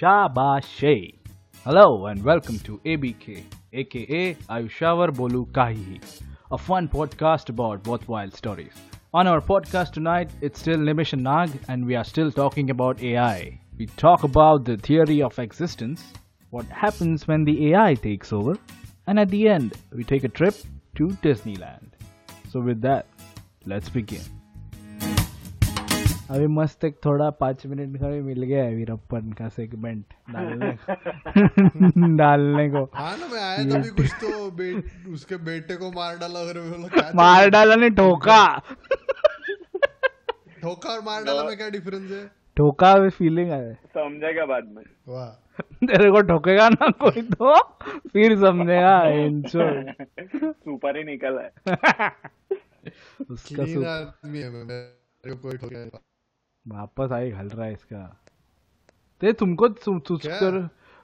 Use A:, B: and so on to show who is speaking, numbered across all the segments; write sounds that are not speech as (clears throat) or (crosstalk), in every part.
A: Shabashay. Hello and welcome to ABK, aka Ayushawar Bolu Kahihi, a fun podcast about worthwhile stories. On our podcast tonight, it's still Nimish and Nag, and we are still talking about AI. We talk about the theory of existence, what happens when the AI takes over, and at the end, we take a trip to Disneyland. So, with that, let's begin. अभी मस्त एक थोड़ा पांच minute का भी मिल गया है वीरप्पन का सेगमेंट डालने
B: को (laughs) (laughs) डालने को हाँ ना मैं आया था कुछ तो बेट,
A: उसके बेटे को मार डाला अगर बोला (laughs) मार डाला नहीं ठोका
B: ठोका और मार डाला में क्या डिफरेंस है
A: ठोका फीलिंग है
C: समझेगा बाद में
A: वाह तेरे को ठोकेगा ना कोई तो फिर समझेगा
C: इंचो सुपर ही निकला है उसका सुपर आदमी है मैं कोई
A: ठोकेगा वापस आई हल रहा है इसका ते तो तुमको कर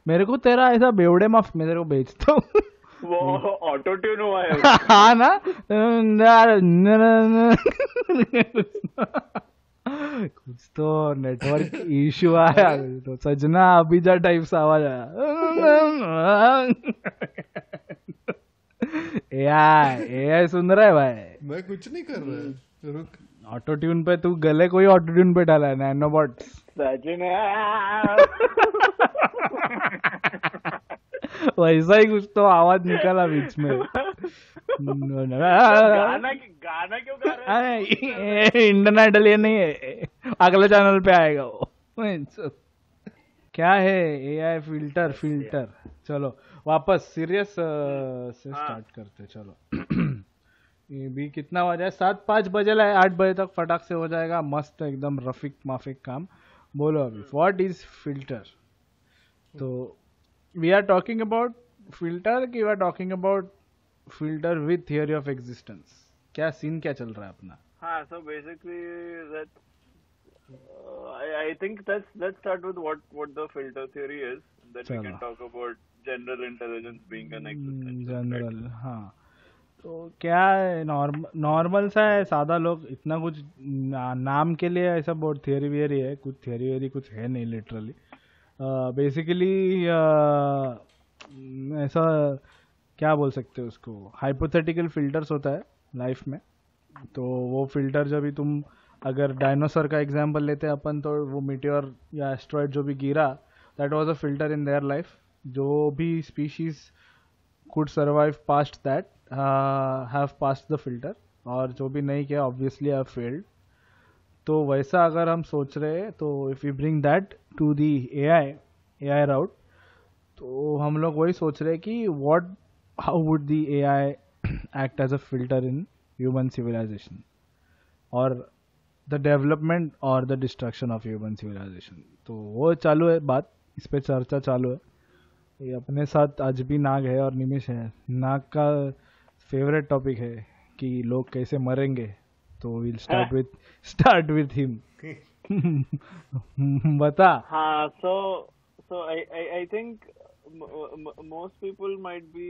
A: मेरे को तेरा ऐसा बेवड़े माफ मेरे को
C: बेचता
A: हूँ वो ऑटो ट्यून
C: हुआ है (laughs) हाँ ना
A: कुछ तो नेटवर्क इश्यू आया तो सजना जा टाइप सा आवाज आया ए आई सुन रहा है भाई
B: मैं कुछ नहीं कर रहा
A: रुक ऑटो ट्यून पे तू गले कोई ऑटो ट्यून पे डाला है नैनोबॉट वैसा ही कुछ तो आवाज निकाला बीच में तो गाना गाना क्यों गा इंडियन आइडल ये नहीं है अगले चैनल पे आएगा वो क्या है ए आई फिल्टर फिल्टर चलो वापस सीरियस से स्टार्ट हाँ। करते चलो ये भी कितना बज है सात पाँच बजे लाए आठ बजे तक फटाक से हो जाएगा मस्त एकदम रफिक माफिक काम बोलो अभी वॉट इज फिल्टर तो we are talking about filter की we are talking about filter with theory of existence क्या सीन क्या चल रहा है अपना
C: हाँ so basically that I think let's let's start with what what the filter theory is that we can talk about general intelligence being an existence general
A: हाँ तो क्या नॉर्मल नॉर्मल सा है सादा लोग इतना कुछ ना, नाम के लिए ऐसा बहुत थियोरी वियरी है कुछ थियोरी वियरी कुछ है नहीं लिटरली बेसिकली ऐसा क्या बोल सकते हो उसको हाइपोथेटिकल फिल्टर्स होता है लाइफ में तो वो फिल्टर जब भी तुम अगर डायनासोर का एग्जाम्पल लेते हैं अपन तो वो मीटियोर या एस्ट्रॉयड जो भी गिरा that was a filter in their life जो भी species could survive past that have pass the filter और जो भी नहीं किया ऑब्वियसली आई फेल्ड तो वैसा अगर हम सोच रहे हैं तो if you bring that to the A I A I route तो हम लोग वही सोच रहे हैं कि what how would the A I act as a filter in human civilisation और द डेवलपमेंट और the destruction of human civilisation तो वो चालू है बात इस पर चर्चा चालू है ये अपने साथ आज भी नाग है और निमिष है नाग का फेवरेट टॉपिक है कि लोग कैसे मरेंगे तो will start with start with him बता
C: हाँ so so I I think most people might be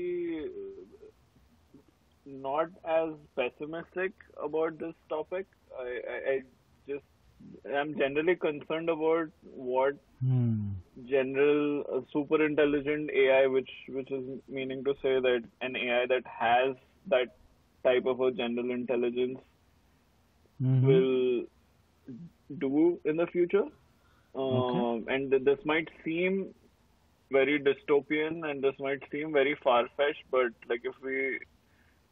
C: not as pessimistic about this topic I I just I'm generally concerned about what hmm. general uh, super intelligent AI, which which is meaning to say that an AI that has that type of a general intelligence mm-hmm. will do in the future. Um, okay. And this might seem very dystopian, and this might seem very far fetched, but like if we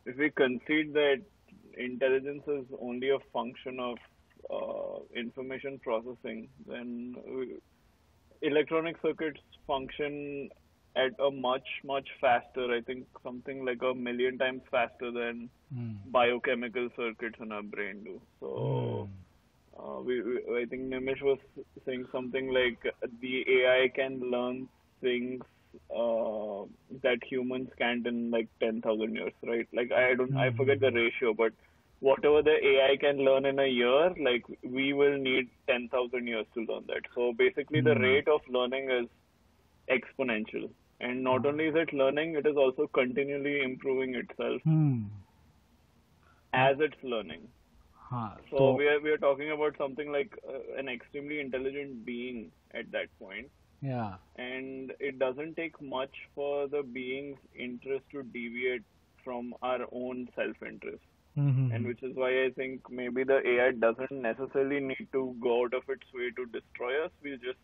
C: if we concede that intelligence is only a function of uh, information processing, then uh, electronic circuits function at a much much faster i think something like a million times faster than mm. biochemical circuits in our brain do so mm. uh, we, we, i think nimish was saying something like the ai can learn things uh, that humans can't in like 10000 years right like i don't mm. i hmm. forget the ratio but whatever the AI can learn in a year, like we will need 10,000 years to learn that. So basically, mm-hmm. the hmm. rate of learning is exponential. And not hmm. only is it learning, it is also continually improving itself mm. as it's learning. Huh. So, so, we are we are talking about something like uh, an extremely intelligent being at that point. Yeah. And it doesn't take much for the being's interest to deviate from our own self-interest. Mm-hmm. And which is why I think maybe the AI doesn't necessarily need to go out of its way to destroy us. We just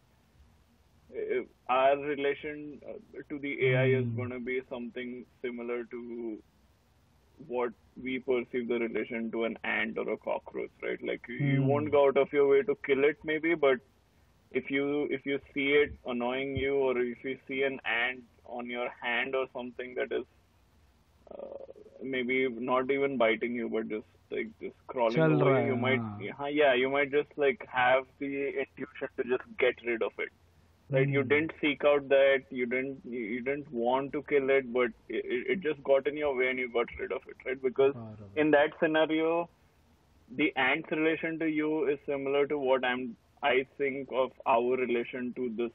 C: our relation uh, to the AI mm. is mm-hmm. going to be something similar to what we perceive the relation to an ant or a cockroach, right? Like mm. you mm-hmm. won't go out of your way to kill it, maybe, but if you if you see it annoying you, or if you see an ant on your hand or something that is uh, maybe not even biting you, but just like just crawling Chal over you. You might, yeah, you might just like have the intuition to just get rid of it. Right? Mm. You hmm. didn't seek out that. You didn't. You didn't want to kill it, but it, it just got in your way and you got rid of it, right? Because in that scenario, the ant's relation to you is similar to what I'm. I think of our relation to this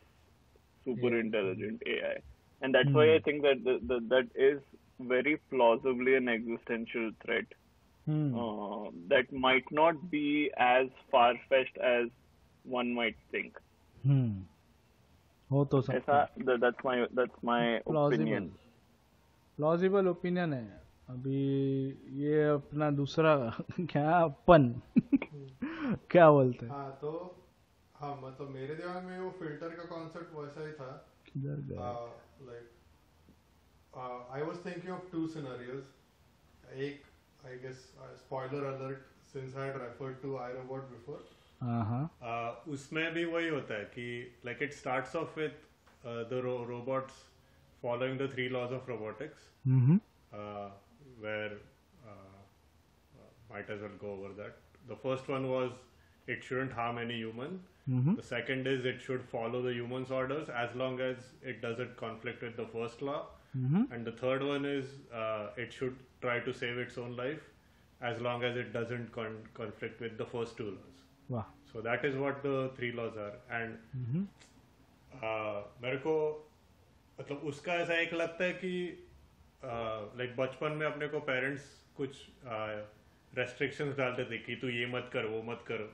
C: super yeah. intelligent AI, and that's mm. why I hmm. think that the, the, that is very plausibly an existential threat hmm. uh, that might not be as
A: far fetched as one might think. Hmm. हो तो ऐसा that's my that's my plausible. opinion. plausible opinion है अभी ये अपना दूसरा क्या अपन क्या बोलते हैं हाँ तो
B: हाँ मतलब मेरे दिमाग में वो फिल्टर का कॉन्सेप्ट वैसा ही था like Uh, I was thinking of two scenarios. Ek, I guess, uh, spoiler alert, since I had referred to iRobot before. Uh-huh. Uh, usme bhi wahi hota hai ki, like it starts off with uh, the robots following the three laws of robotics, mm-hmm. where uh, might as well go over that. The first one was it shouldn't harm any human. Mm-hmm. The second is it should follow the human's orders as long as it doesn't conflict with the first law. Mm-hmm. And the third one is uh, it should try to save its own life as long as it doesn't con- conflict with the first two laws. Wow. So that is what the three laws are. And mm-hmm. uh, मेरे को मतलब उसका ऐसा एक लगता है कि like बचपन में अपने को पेरेंट्स कुछ रेस्ट्रिक्शंस डालते थे कि तू ये मत कर वो मत कर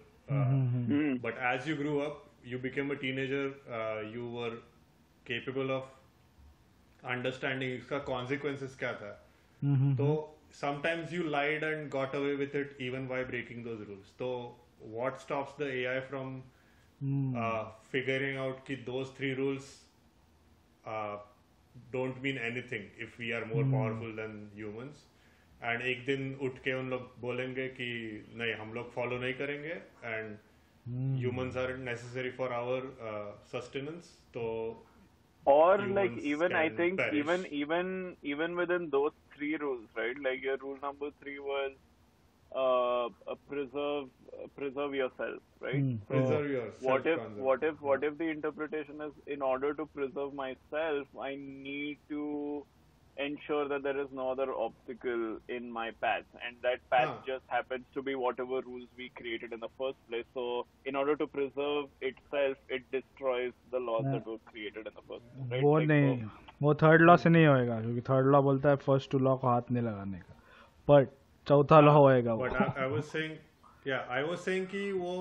B: but as you grow up you became a teenager you were capable of understanding इसका कॉन्सिक्वेंसेस क्या था mm-hmm. तो sometimes you lied and got away with it even by breaking those rules तो what stops the I from figuring out की those three rules don't mean anything if we are more powerful than humans and एक दिन उठ के उन लोग बोलेंगे कि नहीं हम लोग फॉलो नहीं करेंगे and humans are necessary for our sustenance तो
C: or like even i think perish. even even even within those three rules right like your rule number three was uh, uh preserve uh, preserve yourself right mm. so preserve yourself what if what if what if the interpretation is in order to preserve myself i need to ensure that there is no other obstacle in my path and that path ah. just happens to be whatever rules we created in the first place so in order to preserve itself it destroys
A: the laws yeah. that were created in the first place right? वो like, नहीं so, वो third law से नहीं होएगा क्योंकि third law बोलता है first two law को हाथ नहीं लगाने का बट
B: चौथा लॉ होएगा बट आई वाज सेइंग या आई वाज सेइंग कि वो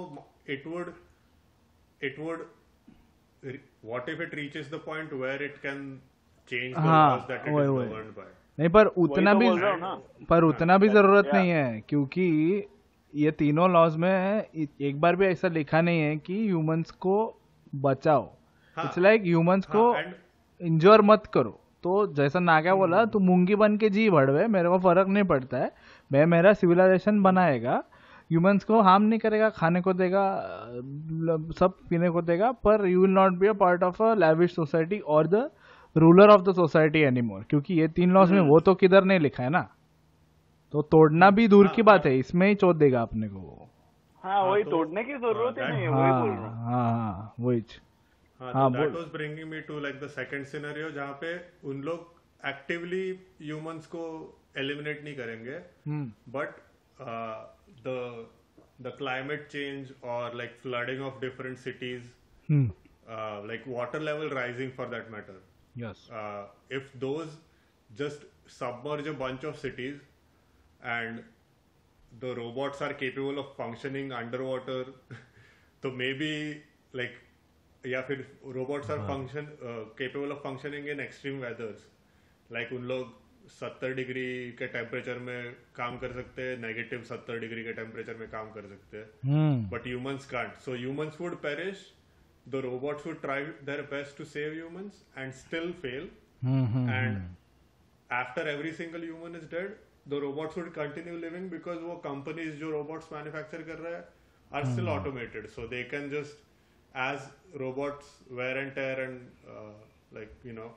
B: it would it would what if it reaches the point where it can हाँ
A: नहीं पर तो हाँ। उतना भी पर उतना भी जरूरत नहीं है क्योंकि ये तीनों लॉज में एक बार भी ऐसा लिखा नहीं है कि ह्यूमंस को बचाओ इट्स लाइक ह्यूमंस को इंजोर मत करो तो जैसा नागा बोला hmm. तू मुंगी बन के जी भड़वे मेरे को फर्क नहीं पड़ता है मैं मेरा सिविलाइजेशन बनाएगा ह्यूमंस को हार्म नहीं करेगा खाने को देगा मतलब सब पीने को देगा पर you will not be a part of a lavish society और the ruler of the society anymore क्योंकि ये तीन लॉस में hmm. वो तो किधर नहीं लिखा है ना तो तोड़ना भी दूर की हाँ। बात है इसमें ही चोट देगा अपने
C: को वो हाँ, हाँ वही तो तोड़ने की जरूरत ही हाँ, नहीं है वही हाँ वही
B: हाँ that
C: was bringing
B: me to like the second scenario जहाँ पे उन लोग एक्टिवली ह्यूमंस को एलिमिनेट नहीं करेंगे but the the climate change और like flooding of different cities like water level rising for that matter Yes. Uh, if those just submerge a bunch of cities and the robots are capable of functioning underwater, (laughs) so maybe like या फिर robots are function capable of functioning in extreme weathers like उन लोग सत्तर degree के temperature में काम कर सकते हैं नेगेटिव सत्तर डिग्री के टेम्परेचर में काम कर सकते हैं but humans can't so humans would perish the robots would try their best to save humans and still fail. Mm-hmm. And after every single human is dead, the robots would continue living because the companies who robots manufacture are mm-hmm. still automated, so they can just as robots wear and tear and uh, like you know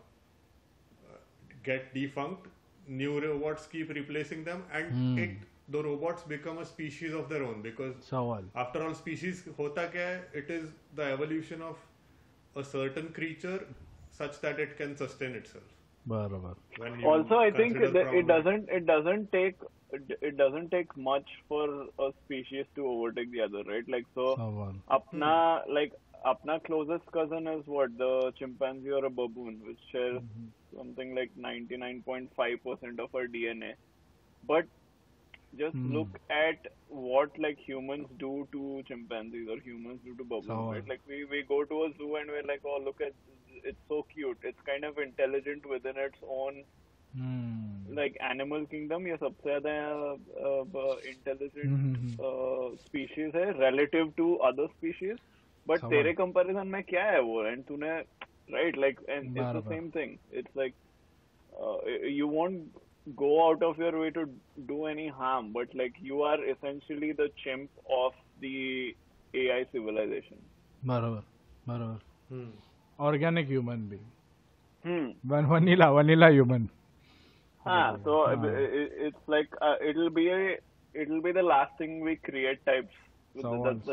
B: uh, get defunct, new robots keep replacing them, and mm. it the robots become a species of their own because सवाल after all species होता क्या it is the evolution of a certain creature such that it can sustain itself
C: बराबर also I think it doesn't it doesn't take it doesn't take much for a species to overtake the other right like so apna like apna closest cousin is what the chimpanzee or a baboon which shares mm-hmm. something like 99.5% of our DNA but just mm. look at what like humans do to chimpanzees or humans do to baboons so, right like we, we go to a zoo and we're like oh look at it's so cute it's kind of intelligent within its own Hmm. Like animal kingdom ये सबसे ज्यादा intelligent species है relative to other species but तेरे comparison में क्या है वो and तूने like and it's the same thing. It's like uh, you won't go out of your way to do any harm, but like you are essentially the chimp of the AI civilization. बराबर
A: बराबर organic human being one vanilla, vanilla human.
C: हाँ so it's like uh, it'll be a it'll be the last thing we create types that's, what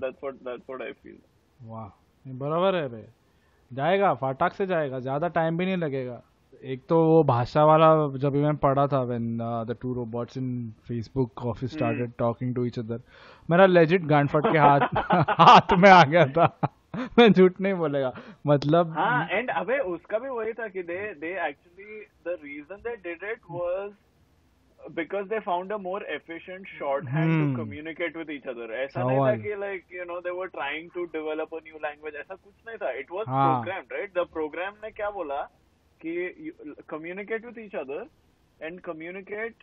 C: that's what that's what I feel
A: वाह बराबर है भाई जाएगा फाटाक से जाएगा ज्यादा टाइम भी नहीं लगेगा एक तो वो भाषा वाला जब भी मैं पढ़ा था when the two robots in Facebook office started talking to each other मेरा लेजिट गांडफट के हाथ (laughs) हाथ में आ गया था (laughs) मैं झूठ नहीं बोलेगा मतलब
C: एंड हाँ, अबे उसका भी वही था कि they they actually the reason they did it was because they found a more efficient shorthand to communicate with each other ऐसा नहीं था कि like you know they were trying to develop a new language ऐसा कुछ नहीं था it was program right the program ने क्या बोला communicate with each other and communicate.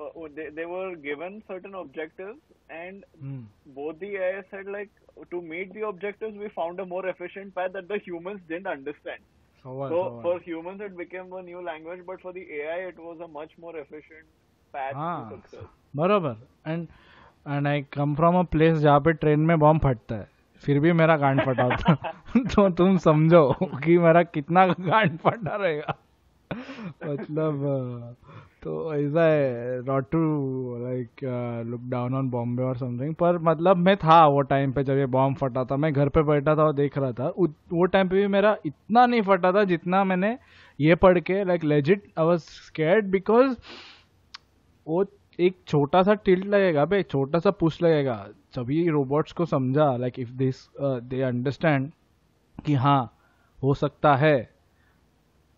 C: Uh, they, they were given certain objectives, and hmm. both the AI said like to meet the objectives, we found a more efficient path that the humans didn't understand. So, for humans, it became a new language, but for the AI, it was a much more efficient
A: path to ah, success. बराबर and and I come from a place जहाँ पे train में bomb फटता फिर भी मेरा गांड फटा था (laughs) तो तुम समझो कि मेरा कितना गांड फटा रहेगा मतलब तो ऐसा है not to like look down on Bombay और समथिंग पर मतलब मैं था वो टाइम पे जब ये बॉम्ब फटा था मैं घर पे बैठा था और देख रहा था वो टाइम पे भी मेरा इतना नहीं फटा था जितना मैंने ये पढ़ के like legit I was scared because वो एक छोटा सा टिल्ट लगेगा बे छोटा सा पुश लगेगा सभी रोबोट्स को समझा like if this they understand कि हाँ हो सकता है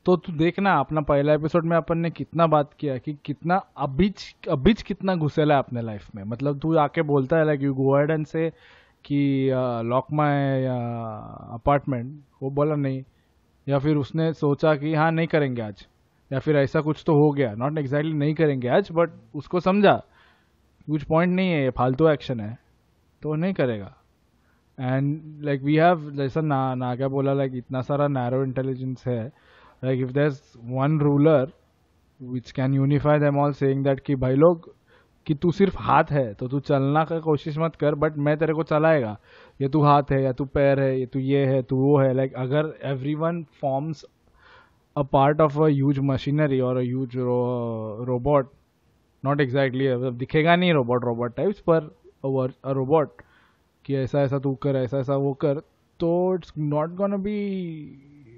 A: तो तू देखना अपना पहला एपिसोड में अपन ने कितना बात किया कि कितना अभी अभीच कितना घुसेला है अपने लाइफ में मतलब तू आके बोलता है like you go ahead and say कि लॉक माय अपार्टमेंट वो बोला नहीं या फिर उसने सोचा कि हाँ नहीं करेंगे आज या फिर ऐसा कुछ तो हो गया नॉट एग्जैक्टली exactly नहीं करेंगे आज बट उसको समझा कुछ पॉइंट नहीं है ये फालतू एक्शन है तो नहीं करेगा एंड लाइक वी हैव जैसा ना ना क्या बोला लाइक like, इतना सारा नैरो इंटेलिजेंस है like if there one ruler which can unify them all saying that कि भाई लोग कि तू सिर्फ हाथ है तो तू चलना का कोशिश मत कर बट मैं तेरे को चलाएगा ये तू हाथ है या तू पैर है ये तू ये है तू वो है लाइक like, अगर every one forms a part of a huge machinery or a huge ro- robot not exactly, दिखेगा नहीं रोबोट रोबोट टाइप्स पर रोबोट कि ऐसा ऐसा तू कर ऐसा ऐसा वो कर तो it's not gonna be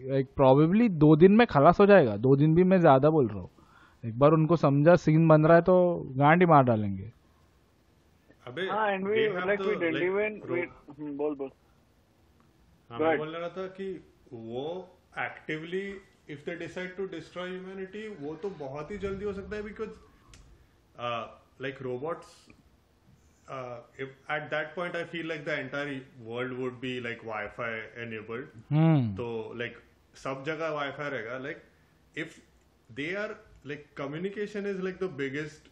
A: like probably दो दिन में खलास हो जाएगा दो दिन भी मैं ज़्यादा बोल रहा हूँ एक बार उनको समझा सीन बन रहा है तो गांड ही मार डालेंगे अबे हाँ and we like we did even बोल बोल
B: हाँ मैं बोल रहा था कि वो actively if they decide to destroy humanity वो तो बहुत ही जल्दी हो सकता है because like robots at that point I feel like the entire world would be like wi-fi enabled hmm. तो, सब जगह वाईफाई रहेगा like if they are like communication is like the biggest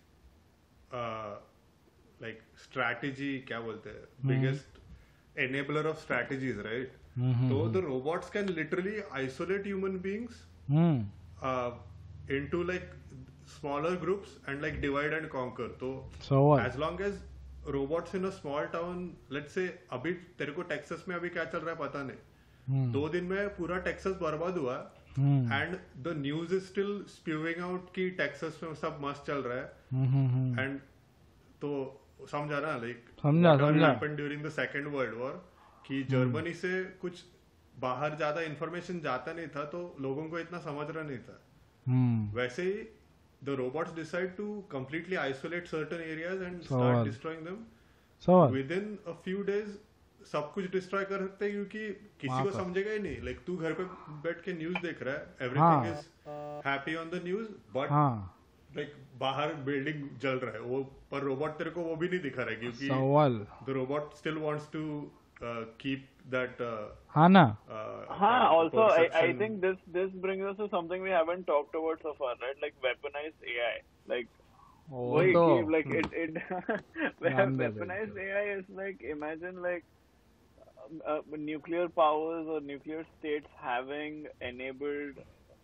B: like strategy क्या बोलते हैं biggest enabler of strategies right hmm, तो the robot can literally isolate human beings in to like smaller groups and like divide and conquer तो as long as robot in a small town late say अभी तेरे को Texas में अभी क्या चल रहा है पता नहीं hmm. दो दिन में पूरा टेक्सस बर्बाद हुआ and the news is still spewing out की टेक्सस में सब मस्त चल रहा है एंड हम्म, तो समझा ना like during the second world war कि हम्म। जर्मनी से कुछ बाहर ज्यादा इंफॉर्मेशन जाता नहीं था तो लोगों को इतना समझ रहा नहीं था हम्म। वैसे ही the robots decide to completely isolate certain areas and start destroying them within a few days सब कुछ डिस्ट्रॉय कर सकते हैं क्योंकि किसी को समझेगा ही नहीं लाइक तू घर पे बैठ के न्यूज देख रहा है everything is happy on the news but like बाहर बिल्डिंग जल रहा है वो पर रोबोट तेरे को वो भी नहीं दिखा रहा है क्योंकि the robot still wants to Uh, keep that. Uh,
C: Hana. Uh, uh, Also, I, I think this this brings us to something we haven't talked about so far, right? Like weaponized AI. Like Oh, Wait, no. like it, it (laughs) weaponized AI is like imagine like uh, uh, nuclear powers or nuclear states having enabled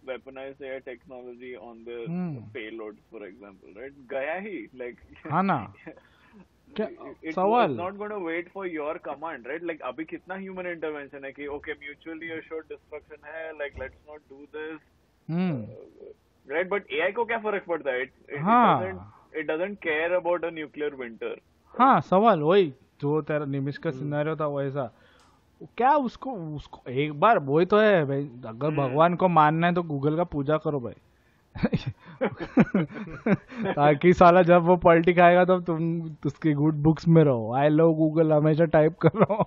C: weaponized AI technology on their hmm. payloads, for example, right? Gaya hi, like. Hana. (laughs) सवाल not going to wait for your command right like अभी कितना human intervention है कि okay mutually assured destruction है like let's not do this right but AI को क्या फर्क पड़ता है it doesn't care about a nuclear winter
A: हाँ सवाल वही जो तेरा निमिष का सिनेरियो hmm. था वैसा क्या उसको उसको एक बार वही तो है भाई अगर hmm. भगवान को मानना है तो गूगल का पूजा करो भाई (laughs) ताकि साला जब वो पलटी खाएगा तो तुम उसके गुड बुक्स में रहो आई लव गूगल हमेशा टाइप कर रहा हूँ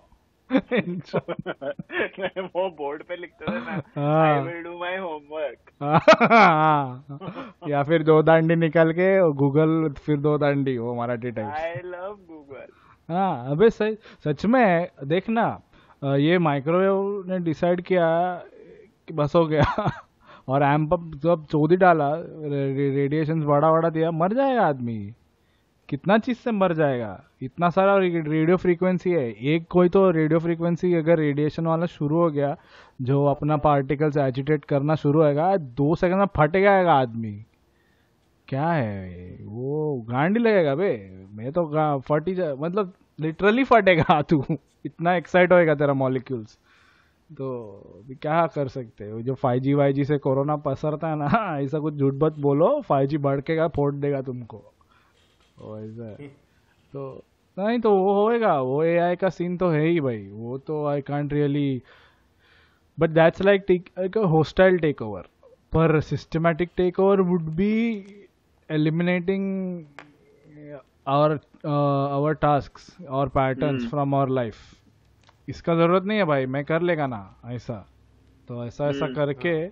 C: वो बोर्ड पे
A: लिखते थे ना I will do my homework या फिर दो दांडी निकाल के गूगल फिर दो दांडी वो Marathi type I love Google हाँ अबे सच सच में देखना ये माइक्रोवेव ने डिसाइड किया कि बस हो गया और एम्प जब चौधरी डाला रेडिएशन बड़ा बड़ा दिया मर जाएगा आदमी कितना चीज़ से मर जाएगा इतना सारा रेडियो फ्रीक्वेंसी है एक कोई तो रेडियो फ्रीक्वेंसी अगर रेडिएशन वाला शुरू हो गया जो अपना पार्टिकल्स एजिटेट करना शुरू होगा दो सेकंड में फट जाएगा आदमी क्या है वो गांडी लगेगा बे मैं तो फट ही मतलब लिटरली फटेगा (laughs) तू इतना एक्साइट होएगा तेरा मॉलिक्यूल्स तो क्या कर सकते हो जो फाइव जी वाई जी से कोरोना पसरता है ना (laughs) ऐसा कुछ झूठ बत बोलो फाइव जी बढ़ के फोड़ देगा तुमको तो ऐसा (laughs) तो नहीं तो वो होएगा वो ए आई का सीन तो है ही भाई वो तो I can't really but that's like hostile take over पर systematic take over would be eliminating our our task tasks pattern from our life इसका ज़रूरत नहीं है भाई मैं कर लेगा ना ऐसा तो ऐसा ऐसा हम्म, करके हाँ।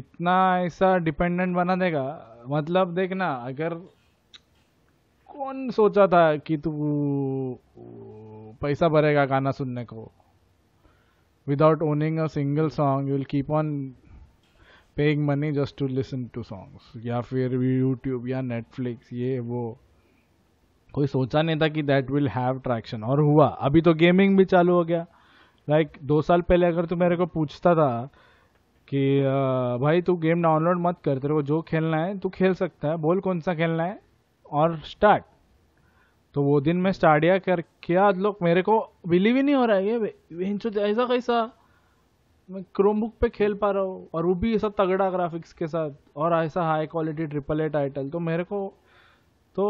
A: इतना ऐसा डिपेंडेंट बना देगा मतलब देखना अगर कौन सोचा था कि तू पैसा भरेगा गाना सुनने को without owning a single song you will keep on paying money just to listen to songs या फिर यूट्यूब या नेटफ्लिक्स ये वो कोई सोचा नहीं था कि दैट विल हैव ट्रैक्शन और हुआ अभी तो गेमिंग भी चालू हो गया लाइक like, दो साल पहले अगर तू मेरे को पूछता था कि आ, भाई तू गेम डाउनलोड मत कर तेरे को जो खेलना है तू खेल सकता है बोल कौन सा खेलना है और स्टार्ट तो वो दिन मैं स्टार्डिया कर क्या लोग मेरे को बिलीव ही नहीं हो रहा है ये तो ऐसा कैसा मैं क्रोम बुक पे खेल पा रहा हूँ और वो भी ऐसा तगड़ा ग्राफिक्स के साथ और ऐसा high quality triple A title तो मेरे को तो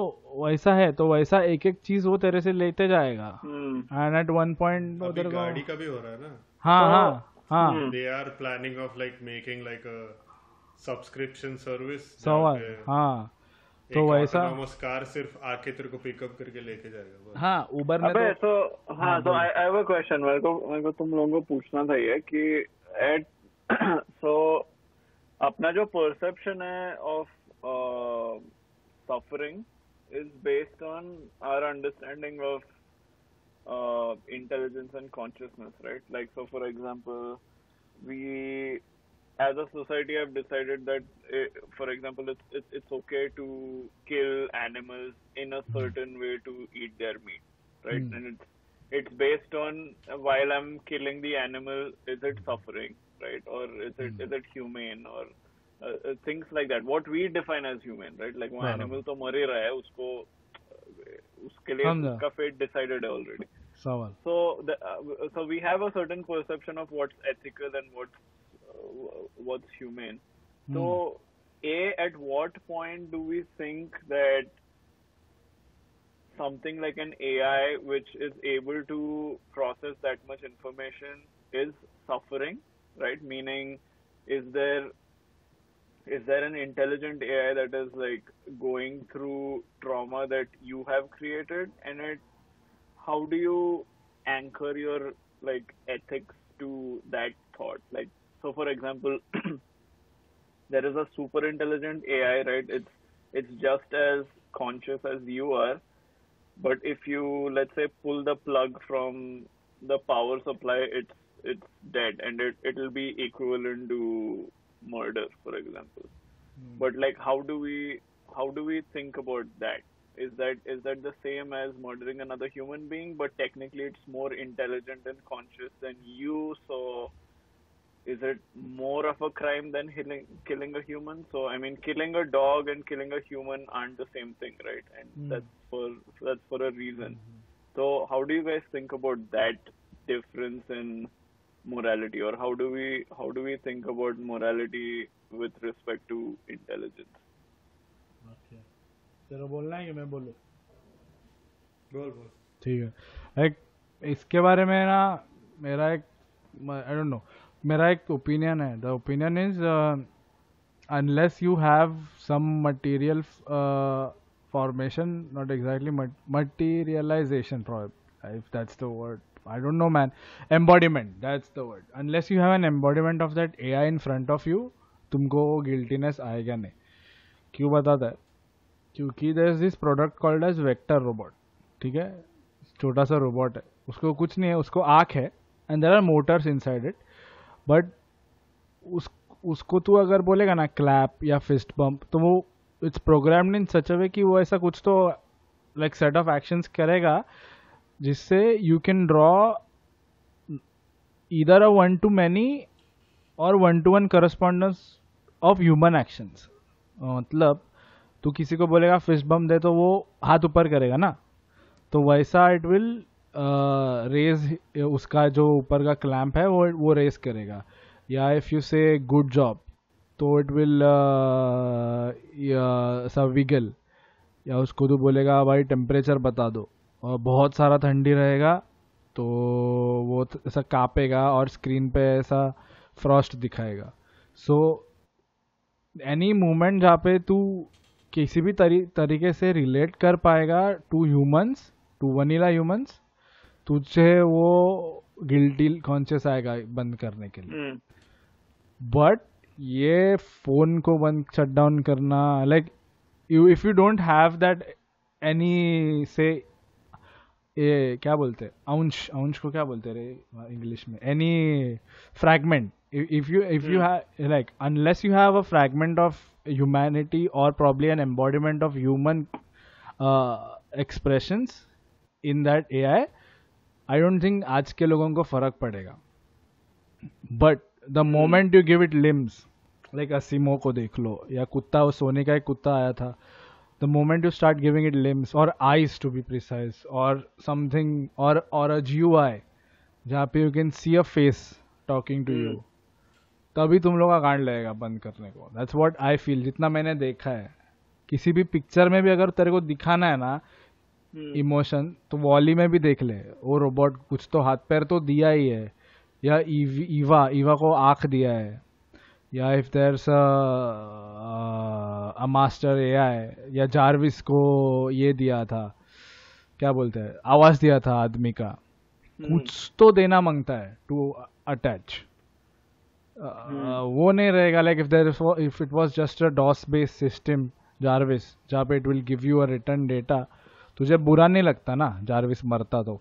A: वैसा है तो वैसा एक एक चीज वो तेरे से लेते जाएगा एंड एट वन पॉइंट उधर गाड़ी
B: का भी हो रहा है ना हाँ हाँ तो हाँ they are planning of like making like subscription
C: service सवाल हाँ
B: तो वैसा नमस्कार सिर्फ
C: आके तेरे को
B: पिकअप करके लेके जाएगा हाँ उबर में अबे तो, तो हाँ, हाँ तो आई हैव अ
C: क्वेश्चन मेरे को मेरे को तुम लोगों को पूछना था ये कि एट सो (coughs) अपना जो परसेप्शन है of suffering uh, is based on our understanding of uh, intelligence and consciousness, right? Like,
D: so for example, we as a society have decided that, it, eh, for example, it's, it's, it's okay to kill animals in a certain way to eat their meat, right? Mm. And it's it's based on uh, while I'm killing the animal, is it suffering, right? Or is it mm. is it humane or uh, uh, things like that what we define as human right like वो animal तो मर रहा है उसको उसके लिए उसका fate decided है already so the, uh, so we have a certain perception of what's ethical and what's uh, what's humane so hmm. a at what point do we think that something like an ai which is able to process that much information is suffering right meaning is there is there an intelligent AI that is like going through trauma that you have created and it how do you anchor your like ethics to that thought like so for example (clears throat) there is a super intelligent AI right it's it's just as conscious as you are but if you let's say pull the plug from the power supply it's it's dead and it it'll be equivalent to murder, for example. Mm. But like, how do we how do we think about that? Is that is that the same as murdering another human being? But technically, it's more intelligent and conscious than you, so is it more of a crime than killing killing a human so i mean killing a dog and killing a human aren't the same thing right and mm. that's for that's for a reason mm-hmm. so how do you guys think about that difference in morality or how do we how do we think about morality with respect to intelligence okay तेरा
E: बोलना है कि मैं बोलूँ बोल बोल ठीक है एक इसके बारे में ना मेरा एक आई डोंट नो मेरा एक ओपिनियन है the opinion is unless you have some material formation not exactly materialisation prob if that's the word life i don't know man embodiment that's the word unless you have an embodiment of that ai in front of you तुमको guiltiness आएगा नहीं क्यों बताता है क्योंकि there is this product called as vector robot ठीक है छोटा सा रोबोट है उसको कुछ नहीं है उसको आँख है and there are motors inside it but उस उसको तू अगर बोलेगा ना क्लैप या फिस्ट बम्प तो वो इट्स प्रोग्राम्ड इन सच अ वे कि वो ऐसा कुछ तो लाइक सेट ऑफ एक्शंस करेगा जिससे यू कैन ड्रॉ इधर अ वन टू मैनी और one to one correspondence of human actions मतलब तू किसी को बोलेगा फिस्ट बम दे तो वो हाथ ऊपर करेगा ना तो वैसा इट विल रेज उसका जो ऊपर का क्लैम्प है वो वो रेज करेगा या if you say good job तो इट विल सब विगल या उसको तो बोलेगा भाई टेम्परेचर बता दो और बहुत सारा ठंडी रहेगा तो वो ऐसा काँपेगा और स्क्रीन पे ऐसा फ्रॉस्ट दिखाएगा सो एनी मोमेंट जहाँ पे तू किसी भी तरी तरीके से रिलेट कर पाएगा to humans to vanilla humans तुझे वो गिल्टी कॉन्शियस आएगा बंद करने के लिए बट हम्म। mm. ये फोन को बंद शट डाउन करना like you if you don't have that any से ये क्या बोलते हैं अंश अंश को क्या बोलते रे इंग्लिश में any fragment if you if you have like unless you have a fragment of humanity और probably an embodiment of human expressions in that A I I don't think आज के लोगों को फर्क पड़ेगा but the moment you give it limbs like असीमो को देख लो या कुत्ता वो सोने का एक कुत्ता आया था moment moment start giving it limbs और आईज टू बी प्रिसाइज और समथिंग और और अ a आई जहाँ पे you can see a face talking to you तभी तुम लोग का कांड लगेगा बंद करने को दैट्स वॉट आई फील जितना मैंने देखा है किसी भी पिक्चर में भी अगर तेरे को दिखाना है ना इमोशन hmm. तो वॉली में भी देख ले वो रोबोट कुछ तो हाथ पैर तो दिया ही है या ईवा ईवा को आंख दिया है या if there a master A I या जारविस को ये दिया था क्या बोलते हैं आवाज दिया था आदमी का हम्म। कुछ तो देना मांगता है टू अटैच हम्म। वो नहीं रहेगा like if there if it was just a DOS based system Jarvis जहाँ पे it will give you a return data तुझे बुरा नहीं लगता ना जारविस मरता तो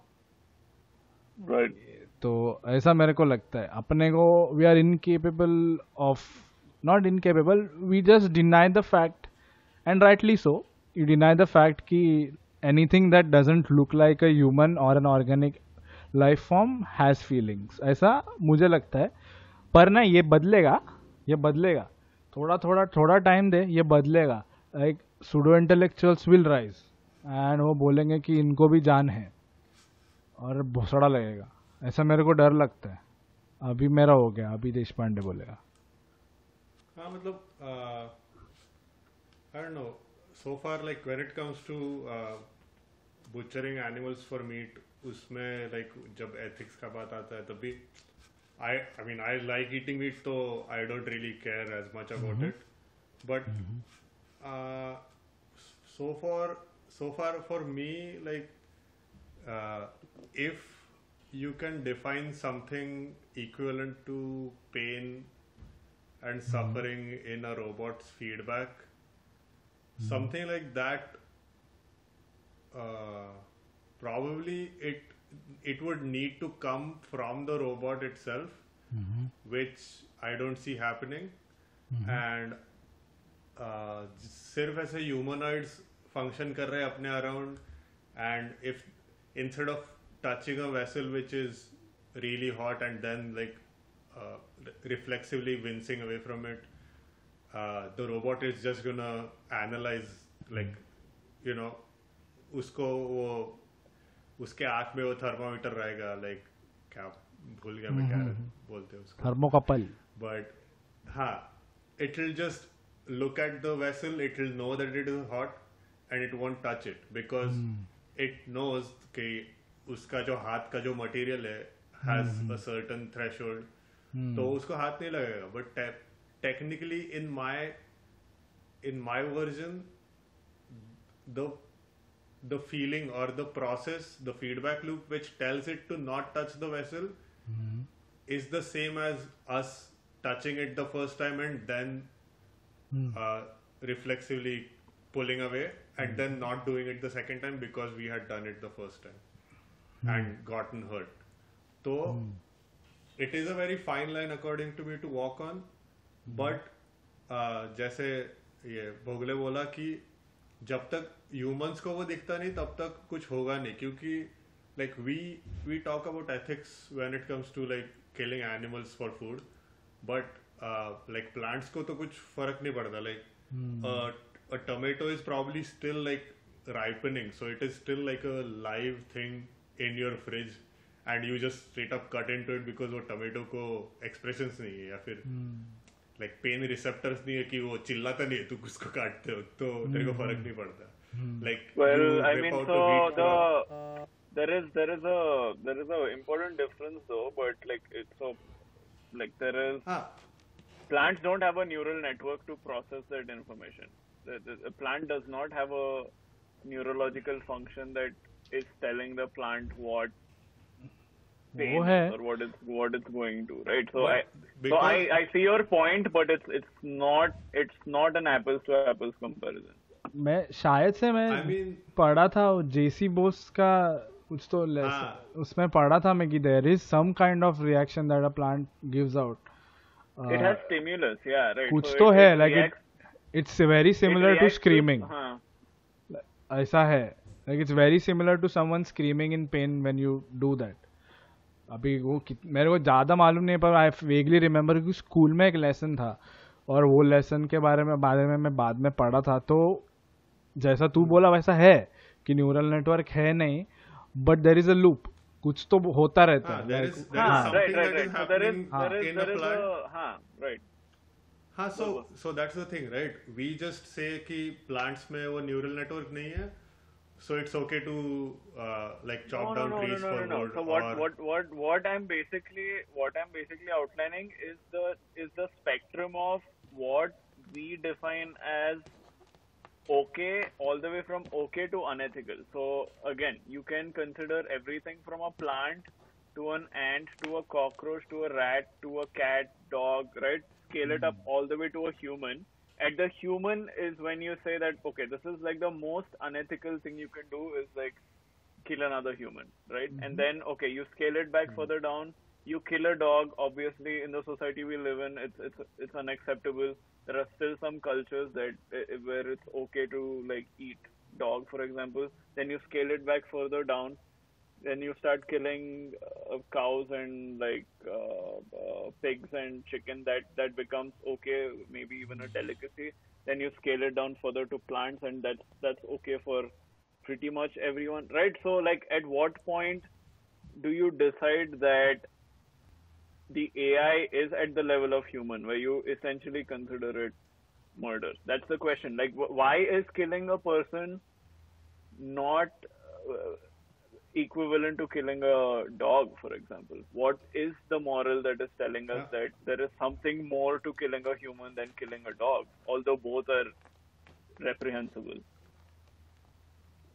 E: राइट तो ऐसा मेरे को लगता है अपने को we are incapable of not incapable we just deny the fact and rightly so you deny the fact कि anything that doesn't look like a human और an organic life form has feelings ऐसा मुझे लगता है पर ना ये बदलेगा ये बदलेगा थोड़ा थोड़ा थोड़ा टाइम दे ये बदलेगा like pseudo intellectuals will rise and वो बोलेंगे कि इनको भी जान है और भोसड़ा लगेगा ऐसा मेरे को डर लगता है अभी मेरा हो गया अभी देश पांडे बोलेगा
F: हाँ मतलब so far like when it comes to butchering animals for meat उसमें लाइक जब एथिक्स का बात आता है तब भी I I mean I like eating meat तो I don't really care as much about it but so for so far for me like if you can define something equivalent to pain and mm-hmm. suffering in a robot's feedback. Mm-hmm. Something like that. Uh, probably it it would need to come from the robot itself, mm-hmm. which I don't see happening. Mm-hmm. And uh, as a humanoids function. कर रहे हैं अपने and if instead of touching a vessel which is really hot and then like uh, reflexively wincing away from it, uh, the robot is just gonna analyze like you know usko wo उसके आंख में वो thermometer रहेगा like क्या भूल गया मैं क्या बोलते हैं
E: उसको थर्मोकपल
F: बट हाँ it will just look at the vessel, it will know that it is hot and it won't touch it because hmm. it knows okay, उसका जो हाथ का जो मटेरियल है सर्टन थ्रेश होल्ड तो उसको हाथ नहीं लगेगा but technically in my in my version the the feeling और the process the feedback loop which tells it to not touch the vessel is the same as us touching it the first time and then reflexively pulling away and then not doing it the second time because we had done it the first time and gotten hurt. So it is a very fine line according to me to walk on. But uh, जैसे ये भोगले बोला कि जब तक humans को वो दिखता नहीं तब तक कुछ होगा नहीं क्योंकि like we we talk about ethics when it comes to like killing animals for food but like plants को तो कुछ फर्क नहीं पड़ता like tomato is probably still like ripening so it is still like a live thing in your fridge and you just straight up cut into it because वो tomato को expression नहीं है या फिर लाइक पेन रिसेप्टर्स नहीं है कि वो चिल्लाता नहीं है तू उसको काटते हो तो तेरे को फर्क नहीं
D: पड़ता like well I mean so the there is there is a there is a important difference though but like it's so like there is ah. plants don't have a neural network to process that information the, the, the plant does not have a neurological function that is telling the plant what वो है और what is what is going to right so I so I I see your point but it's it's not it's not an apples to apples comparison मैं
E: शायद से मैं I mean, पढ़ा था जेसी बोस का कुछ तो लेस हाँ. उसमें पढ़ा था मैं कि there is some kind of reaction that a plant gives out it has stimulus या राइट कुछ तो है like it's very similar to screaming ऐसा है like it's very similar to someone screaming in pain when you do that अभी वो मेरे को ज़्यादा मालूम नहीं पर आई वेगली रिमेंबर कि स्कूल में एक लेसन था और वो लेसन के बारे में बारे में मैं बाद में पढ़ा था तो जैसा तू बोला वैसा है कि न्यूरल नेटवर्क है नहीं but there is a loop कुछ तो होता रहता हाँ, है thing right
F: we just say कि प्लांट्स में वो न्यूरल नेटवर्क नहीं है So it's okay to uh, like chop no, down no, trees no, no, for no, wood. No. So
D: what, what what what I'm basically what I'm basically outlining is the is the spectrum of what we define as okay all the way from okay to unethical. So again, you can consider everything from a plant to an ant to a cockroach to a rat to a cat, dog, right? Scale mm. it hmm. up all the way to a human at the human is when you say that okay this is like the most unethical thing you can do is like kill another human right mm-hmm. and then okay you scale it back mm-hmm. further down you kill a dog obviously in the society we live in it's it's it's unacceptable there are still some cultures that eh, eh, where it's okay to like eat dog for example then you scale it back further down then you start killing uh, cows and like uh, uh, pigs and chicken that that becomes okay maybe even a delicacy then you scale it down further to plants and that's that's okay for pretty much everyone right so like at what point do you decide that the ai is at the level of human where you essentially consider it murder that's the question like why is killing a person not uh, equivalent to killing a dog, for example? What is the moral that is telling us yeah. that there is something more to killing a human than killing a dog, although both are reprehensible?